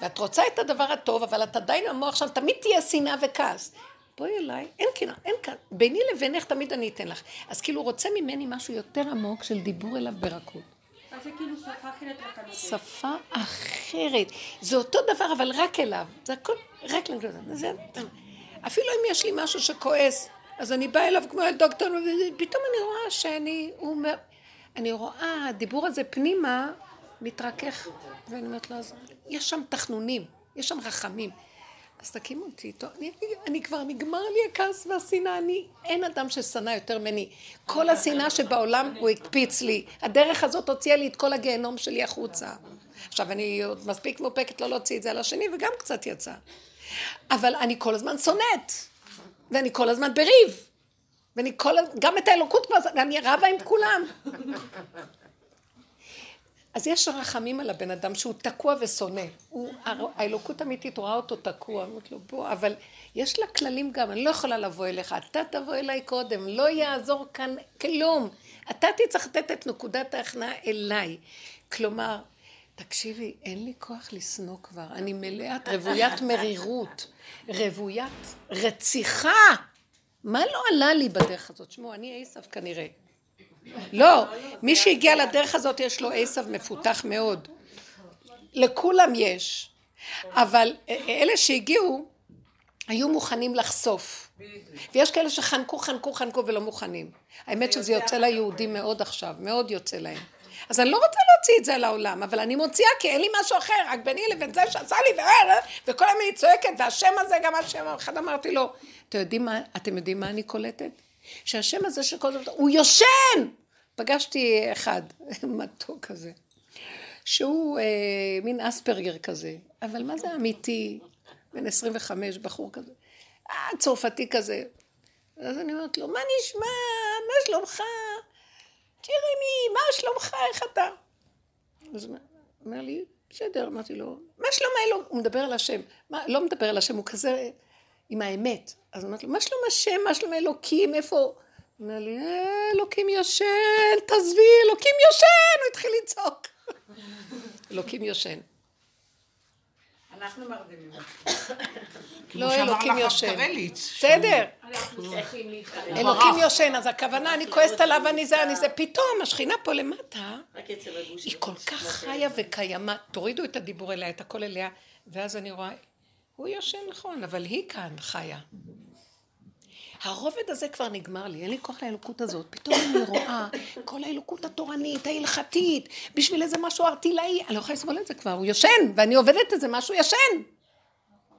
ואת רוצה את הדבר הטוב, אבל את עדיין המוח שם, תמיד תהיה שנאה וכעס. בואי אליי, אין קנאה, אין כאן. ביני לבינך תמיד אני אתן לך. אז כאילו הוא רוצה ממני משהו יותר עמוק של דיבור אליו ברכות. אז זה כאילו שפה אחרת לחלוטין. שפה אחרת. זה אותו דבר, אבל רק אליו. זה הכל רק לנקודה. זה... אפילו אם יש לי משהו שכועס, אז אני באה אליו כמו אל דוקטור, ופתאום אני רואה שאני... הוא אומר... אני רואה, הדיבור הזה פנימה מתרכך, ואני אומרת לו, אז יש שם תחנונים, יש שם רחמים. אז תקימו אותי איתו, אני, אני כבר נגמר לי הכעס והשנאה, אני, אין אדם ששנא יותר ממני. כל השנאה שבעולם הוא הקפיץ לי. הדרך הזאת הוציאה לי את כל הגיהנום שלי החוצה. עכשיו, אני עוד מספיק מאופקת לא להוציא את זה על השני, וגם קצת יצא. אבל אני כל הזמן שונאת, ואני כל הזמן בריב. ואני כל, גם את האלוקות כבר, ואני רבה עם כולם. אז יש רחמים על הבן אדם שהוא תקוע ושונא. הוא, האלוקות האמיתית רואה אותו תקוע, אומרת לו בוא, אבל יש לה כללים גם, אני לא יכולה לבוא אליך, אתה תבוא אליי קודם, לא יעזור כאן כלום. אתה תצטרך לתת את נקודת ההכנעה אליי. כלומר, תקשיבי, אין לי כוח לשנוא כבר, אני מלאת רוויית מרירות, רוויית רציחה. מה לא עלה לי בדרך הזאת? שמעו, אני עשב כנראה. לא, מי שהגיע לדרך הזאת יש לו עשב מפותח מאוד. לכולם יש. אבל אלה שהגיעו, היו מוכנים לחשוף. ויש כאלה שחנקו, חנקו, חנקו ולא מוכנים. האמת שזה יוצא ליהודים מאוד עכשיו, מאוד יוצא להם. אז אני לא רוצה להוציא את זה לעולם, אבל אני מוציאה כי אין לי משהו אחר, רק ביני לבין זה שעשה לי, וכל הזמן היא צועקת, והשם הזה גם השם, אחד אמרתי לו, אתם יודעים מה, אתם יודעים מה אני קולטת? שהשם הזה שכל הזמן, הוא יושן! פגשתי אחד, מתוק כזה, שהוא אה, מין אספרגר כזה, אבל מה זה אמיתי? בן 25, בחור כזה, אה, צרפתי כזה. אז אני אומרת לו, מה נשמע? מה שלומך? ג'רמי, מה שלומך? איך אתה? אז הוא אומר לי, בסדר, אמרתי לו, מה שלום האלוהים? הוא מדבר על השם. מה, לא מדבר על השם, הוא כזה עם האמת. אז אמרתי לו, מה שלום השם? מה שלום האלוקים? איפה? הוא אומר לי, אה, אלוקים יושן, תעזבי, אלוקים יושן! הוא התחיל לצעוק. אלוקים יושן. אנחנו מרדימים. לא אלוקים יושן. בסדר. אלוקים יושן, אז הכוונה, אני כועסת עליו, אני זה, אני זה. פתאום השכינה פה למטה, היא כל כך חיה וקיימה. תורידו את הדיבור אליה, את הכל אליה, ואז אני רואה, הוא יושן נכון, אבל היא כאן חיה. הרובד הזה כבר נגמר לי, אין לי כוח לאלוקות הזאת. פתאום אני רואה כל האלוקות התורנית, ההלכתית, בשביל איזה משהו ארטילאי, אני לא יכולה לסבול את זה כבר, הוא יושן, ואני עובדת את זה, משהו ישן.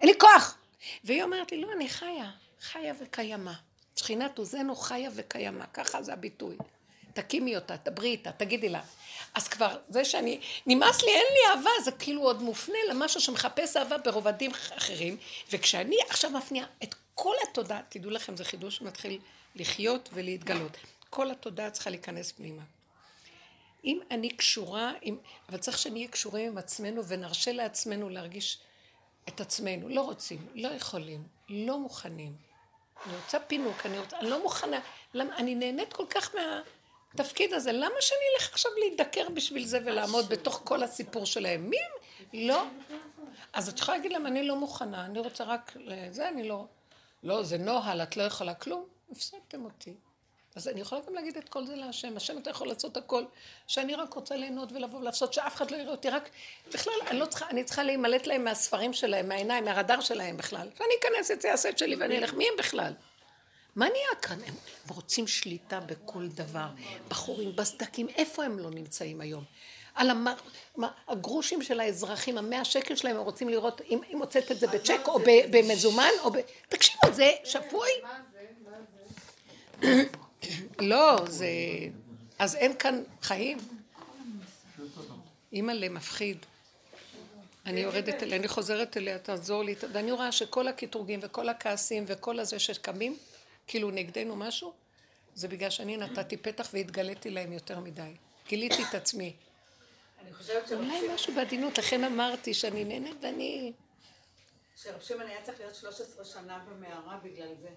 אין לי כוח. והיא אומרת לי, לא, אני חיה, חיה וקיימה. שכינת עוזנו חיה וקיימה, ככה זה הביטוי. תקימי אותה, דברי איתה, תגידי לה. אז כבר, זה שאני, נמאס לי, אין לי אהבה, זה כאילו עוד מופנה למשהו שמחפש אהבה ברובדים אחרים, וכשאני עכשיו מפניעה את כל התודעה, תדעו לכם, זה חידוש שמתחיל לחיות ולהתגלות. כל התודעה צריכה להיכנס פנימה. אם אני קשורה, עם, אבל צריך שנהיה קשורים עם עצמנו ונרשה לעצמנו להרגיש את עצמנו. לא רוצים, לא יכולים, לא מוכנים. אני רוצה פינוק, אני, רוצה, אני לא מוכנה. למה? אני נהנית כל כך מהתפקיד הזה. למה שאני אלך עכשיו להידקר בשביל זה ולעמוד בתוך כל הסיפור שלהם? מי הם? לא. אז את יכולה להגיד להם, אני לא מוכנה, אני רוצה רק לזה, אני לא... לא, זה נוהל, את לא יכולה כלום, הפסדתם אותי. אז אני יכולה גם להגיד את כל זה להשם, השם אתה יכול לעשות הכל, שאני רק רוצה ליהנות ולבוא ולעשות, שאף אחד לא יראה אותי, רק בכלל, אני לא צריכה, אני צריכה להימלט להם מהספרים שלהם, מהעיניים, מהרדאר שלהם בכלל. ואני אכנס את זה, אעשה את שלי ואני אלך, מי הם בכלל? מה נהיה כאן? הם רוצים שליטה בכל דבר. בחורים בסדקים, איפה הם לא נמצאים היום? על המ... הגרושים של האזרחים, המאה שקל שלהם, הם רוצים לראות אם היא מוצאת את זה בצ'ק או במזומן או ב... תקשיבו, זה שפוי. לא, זה... אז אין כאן חיים. אימא'לה, מפחיד. אני יורדת אליה, אני חוזרת אליה, תעזור לי, ואני רואה שכל הקטרוגים וכל הכעסים וכל הזה שקמים, כאילו נגדנו משהו, זה בגלל שאני נתתי פתח והתגליתי להם יותר מדי. גיליתי את עצמי. אני חושבת שרב אולי משהו בעדינות, לכן אמרתי שאני נהנית ואני... שרב שמעון היה צריך להיות 13 שנה במערה בגלל זה.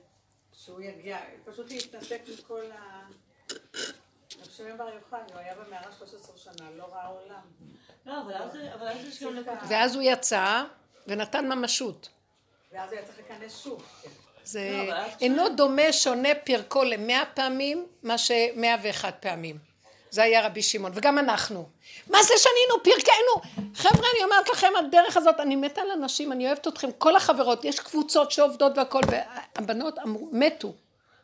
שהוא יגיע, פשוט להתנתק מכל ה... רב שמעון בר יוחאי, הוא היה במערה 13 שנה, לא ראה עולם. לא, אבל אז אבל אז יש גם. ואז הוא יצא ונתן ממשות. ואז הוא היה צריך להיכנס שוב. זה לא, אינו דומה שונה פרקו למאה פעמים, מה שמאה ואחת פעמים. זה היה רבי שמעון, וגם אנחנו. מה זה שנינו פרקנו? חבר'ה, אני אומרת לכם, הדרך הזאת, אני מתה על אנשים, אני אוהבת אתכם, כל החברות, יש קבוצות שעובדות והכל, והבנות אמרו, מתו.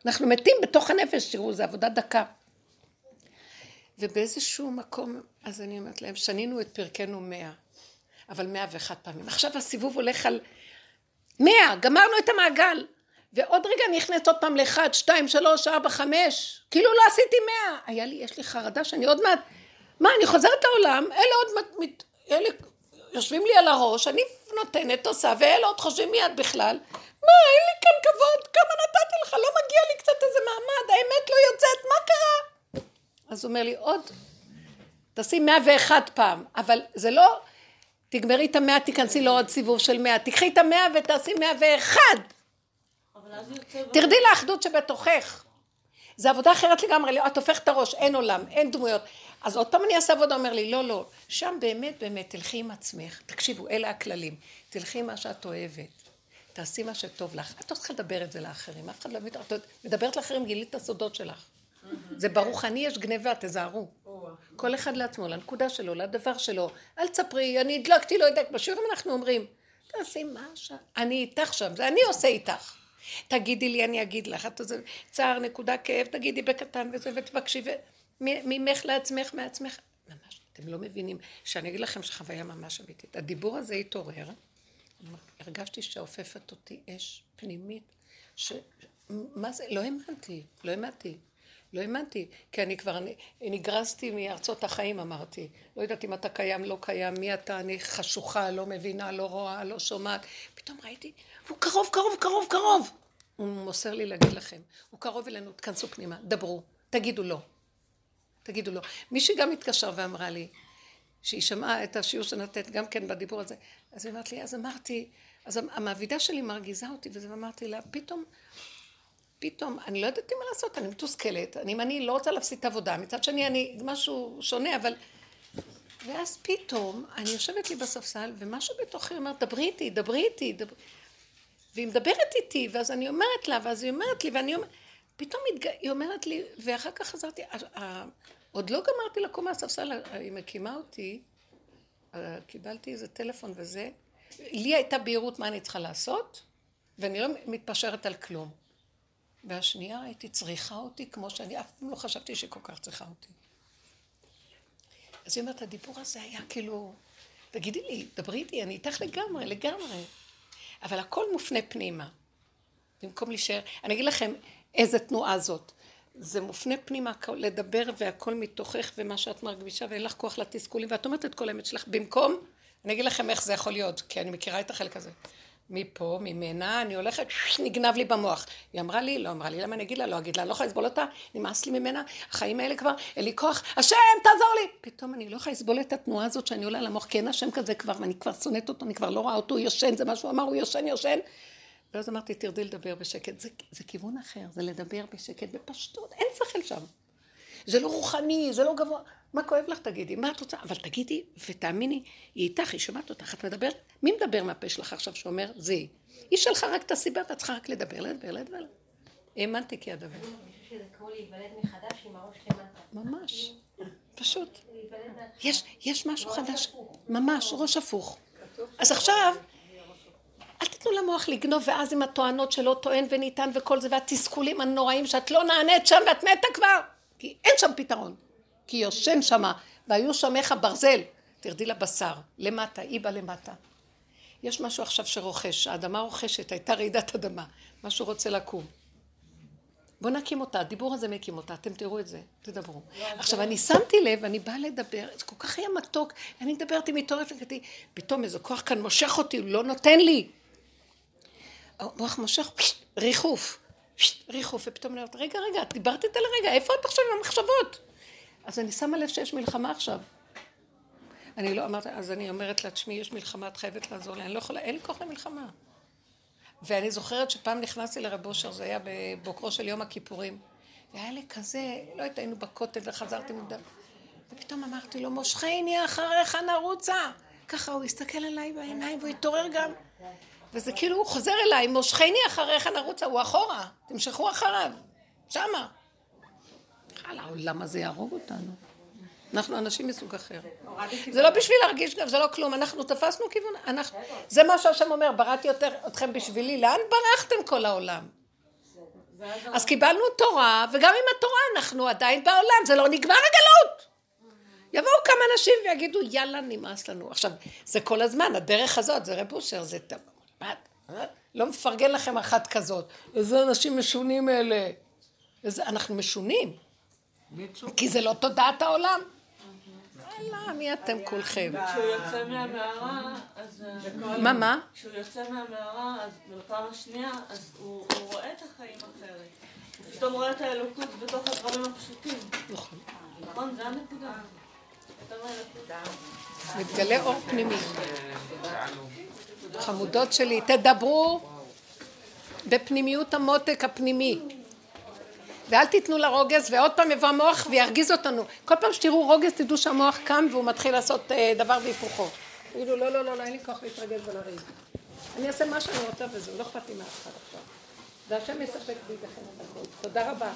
אנחנו מתים בתוך הנפש, תראו, זו עבודה דקה. ובאיזשהו מקום, אז אני אומרת להם, שנינו את פרקנו מאה, אבל מאה ואחת פעמים. עכשיו הסיבוב הולך על מאה, גמרנו את המעגל. ועוד רגע אני אכנס עוד פעם לאחד, שתיים, שלוש, ארבע, חמש, כאילו לא עשיתי מאה. היה לי, יש לי חרדה שאני עוד מעט, מה, אני חוזרת לעולם, אלה עוד מעט, אלה יושבים לי על הראש, אני נותנת, עושה, ואלה עוד חושבים מיד בכלל, מה, אין לי כאן כבוד, כמה נתתי לך, לא מגיע לי קצת איזה מעמד, האמת לא יוצאת, מה קרה? אז הוא אומר לי, עוד, תעשי 101 פעם, אבל זה לא, תגמרי את המאה, תיכנסי לעוד סיבוב של מאה, תקחי את המאה ותעשי 101. תרדי לאחדות שבתוכך. זה עבודה אחרת לגמרי, לא, את הופכת את הראש, אין עולם, אין דמויות. אז עוד פעם אני אעשה עבודה, אומר לי, לא, לא, שם באמת, באמת, תלכי עם עצמך, תקשיבו, אלה הכללים, תלכי עם מה שאת אוהבת, תעשי מה שטוב לך, את לא צריכה לדבר את זה לאחרים, אף אחד לא מבין, את מדברת לאחרים, גילית את הסודות שלך. זה ברוחני, יש גניבה, תזהרו. כל אחד לעצמו, לנקודה שלו, לדבר שלו. אל תספרי, אני הדלקתי, לא יודעת, בשיעורים אנחנו אומרים, תעשי מה ש... אני איתך שם, זה אני עושה איתך. תגידי לי, אני אגיד לך. את זה צער, נקודה, כאב, תגידי בקטן וזה, ותבקשי, ממך לעצמך, מעצמך. ממש, אתם לא מבינים. שאני אגיד לכם שחוויה ממש אמיתית. הדיבור הזה התעורר, הרגשתי שעופפת אותי אש פנימית, ש... מה זה? לא האמנתי, לא האמנתי. לא האמנתי, כי אני כבר אני, נגרזתי מארצות החיים, אמרתי. לא יודעת אם אתה קיים, לא קיים, מי אתה, אני חשוכה, לא מבינה, לא רואה, לא שומעת. פתאום ראיתי, הוא קרוב, קרוב, קרוב, קרוב. הוא מוסר לי להגיד לכם, הוא קרוב אלינו, תכנסו פנימה, דברו, תגידו לא. תגידו לא. מישהי גם התקשרה ואמרה לי, שהיא שמעה את השיעור שנתת גם כן בדיבור הזה, אז היא אמרת לי, אז אמרתי, אז המעבידה שלי מרגיזה אותי, וזה אמרתי לה, פתאום פתאום, אני לא יודעת מה לעשות, אני מתוסכלת, אני, אני לא רוצה להפסיד את העבודה, מצד שני אני משהו שונה, אבל... ואז פתאום, אני יושבת לי בספסל, ומשהו בתוכי אומר, דברי איתי, דברי איתי, דברי... והיא מדברת איתי, ואז אני אומרת לה, ואז היא אומרת לי, ואני אומרת, פתאום. היא אומרת לי, ואחר כך חזרתי, עוד לא גמרתי לקום מהספסל, היא מקימה אותי, קיבלתי איזה טלפון וזה, לי הייתה בהירות מה אני צריכה לעשות, ואני לא מתפשרת על כלום. והשנייה הייתי צריכה אותי כמו שאני אף פעם לא חשבתי שכל כך צריכה אותי. אז היא אומרת, הדיבור הזה היה כאילו, תגידי לי, דברי איתי, אני איתך לגמרי, לגמרי. אבל הכל מופנה פנימה. במקום להישאר, אני אגיד לכם איזה תנועה זאת. זה מופנה פנימה לדבר והכל מתוכך ומה שאת מרגישה ואין לך כוח לתסכולים ואת אומרת את כל האמת שלך במקום, אני אגיד לכם איך זה יכול להיות, כי אני מכירה את החלק הזה. מפה, ממנה, אני הולכת, נגנב לי במוח. היא אמרה לי, לא אמרה לי, למה אני אגיד לה? לא אגיד לה, לא יכולה לסבול אותה, נמאס לי ממנה, החיים האלה כבר, אין לי כוח, השם, תעזור לי! פתאום אני לא יכולה לסבול את התנועה הזאת שאני עולה למוח, כי אין השם כזה כבר, ואני כבר שונאת אותו, אני כבר לא רואה אותו, הוא יושן, זה מה שהוא אמר, הוא יושן, יושן. ואז אמרתי, תרדי לדבר בשקט. זה, זה כיוון אחר, זה לדבר בשקט, בפשטות, אין שכל שם. זה לא רוחני, זה לא גבוה. מה כואב לך תגידי? מה את רוצה? אבל תגידי, ותאמיני, היא איתך, היא שומעת אותך, את מדברת? מי מדבר מהפה שלך עכשיו שאומר? זה היא. היא שלך רק את הסיבה, אתה צריכה רק לדבר, לדבר, לדבר. האמנתי כי אדבר. אני חושבת שזה כמו להיוולד מחדש עם הראש למטה. ממש, פשוט. יש, יש משהו חדש, ממש, ראש הפוך. אז עכשיו, אל תיתנו למוח לגנוב, ואז עם הטוענות שלא טוען וניתן וכל זה, והתסכולים הנוראים שאת לא נענית שם ואת מתה כבר, כי אין שם פתרון. כי יושן שמה, והיו שמך ברזל, תרדי לבשר, למטה, היא בא למטה. יש משהו עכשיו שרוכש, האדמה רוכשת, הייתה רעידת אדמה, משהו רוצה לקום. בואו נקים אותה, הדיבור הזה מקים אותה, אתם תראו את זה, תדברו. עכשיו, אני שמתי לב, אני באה לדבר, זה כל כך היה מתוק, אני מדברת עם מתעוררת, וכתי, פתאום איזה כוח כאן מושך אותי, הוא לא נותן לי. המוח מושך, ריחוף, ריחוף, ופתאום אני אומרת, רגע, רגע, את דיברת איתה לרגע, איפה את עכשיו עם המחשבות? אז אני שמה לב שיש מלחמה עכשיו. אני לא אמרת, אז אני אומרת לה, תשמעי, יש מלחמה, את חייבת לעזור לי, אני לא יכולה, אין לי כוח למלחמה. ואני זוכרת שפעם נכנסתי לרב אושר, זה היה בבוקרו של יום הכיפורים, והיה לי כזה, לא יודעת, היינו בכותל וחזרתי מוקדם. ופתאום אמרתי לו, מושכני אחריך נרוצה. ככה הוא הסתכל עליי בעיניים והוא התעורר גם. וזה כאילו הוא חוזר אליי, מושכני אחריך נרוצה, הוא אחורה, תמשכו אחריו, שמה. חלה, העולם הזה יהרוג אותנו. אנחנו אנשים מסוג אחר. זה לא בשביל להרגיש גם, זה לא כלום, אנחנו תפסנו כיוון, אנחנו, זה מה שהשם אומר, בראתי יותר, אתכם בשבילי, לאן ברחתם כל העולם? אז קיבלנו תורה, וגם עם התורה אנחנו עדיין בעולם, זה לא נגמר הגלות. יבואו כמה אנשים ויגידו, יאללה, נמאס לנו. עכשיו, זה כל הזמן, הדרך הזאת, זה רב אושר, זה... לא מפרגן לכם אחת כזאת. איזה אנשים משונים אלה. איזה, אנחנו משונים. כי זה לא תודעת העולם. יאללה, מי אתם כולכם? כשהוא יוצא מהמערה, אז... אה, מה, מה? כשהוא יוצא מהמערה, אז בפעם השנייה, אז הוא הוא רואה את החיים אחרת. הוא פתאום רואה את האלוקות בתוך הדברים הפשוטים. נכון. נכון? זה הנקודה. מתגלה אור פנימי. חמודות שלי, תדברו בפנימיות המותק הפנימי. ואל תיתנו לרוגז, ועוד פעם יבוא המוח וירגיז אותנו. כל פעם שתראו רוגז, תדעו שהמוח קם והוא מתחיל לעשות אה, דבר והיפוכו. תגידו, לא, לא, לא, לא, אין לי כוח להתרגז ולריב. אני אעשה מה שאני רוצה וזהו, לא אכפת לי מאף אחד עכשיו. והשם יספק בידיכם את הכל. תודה רבה.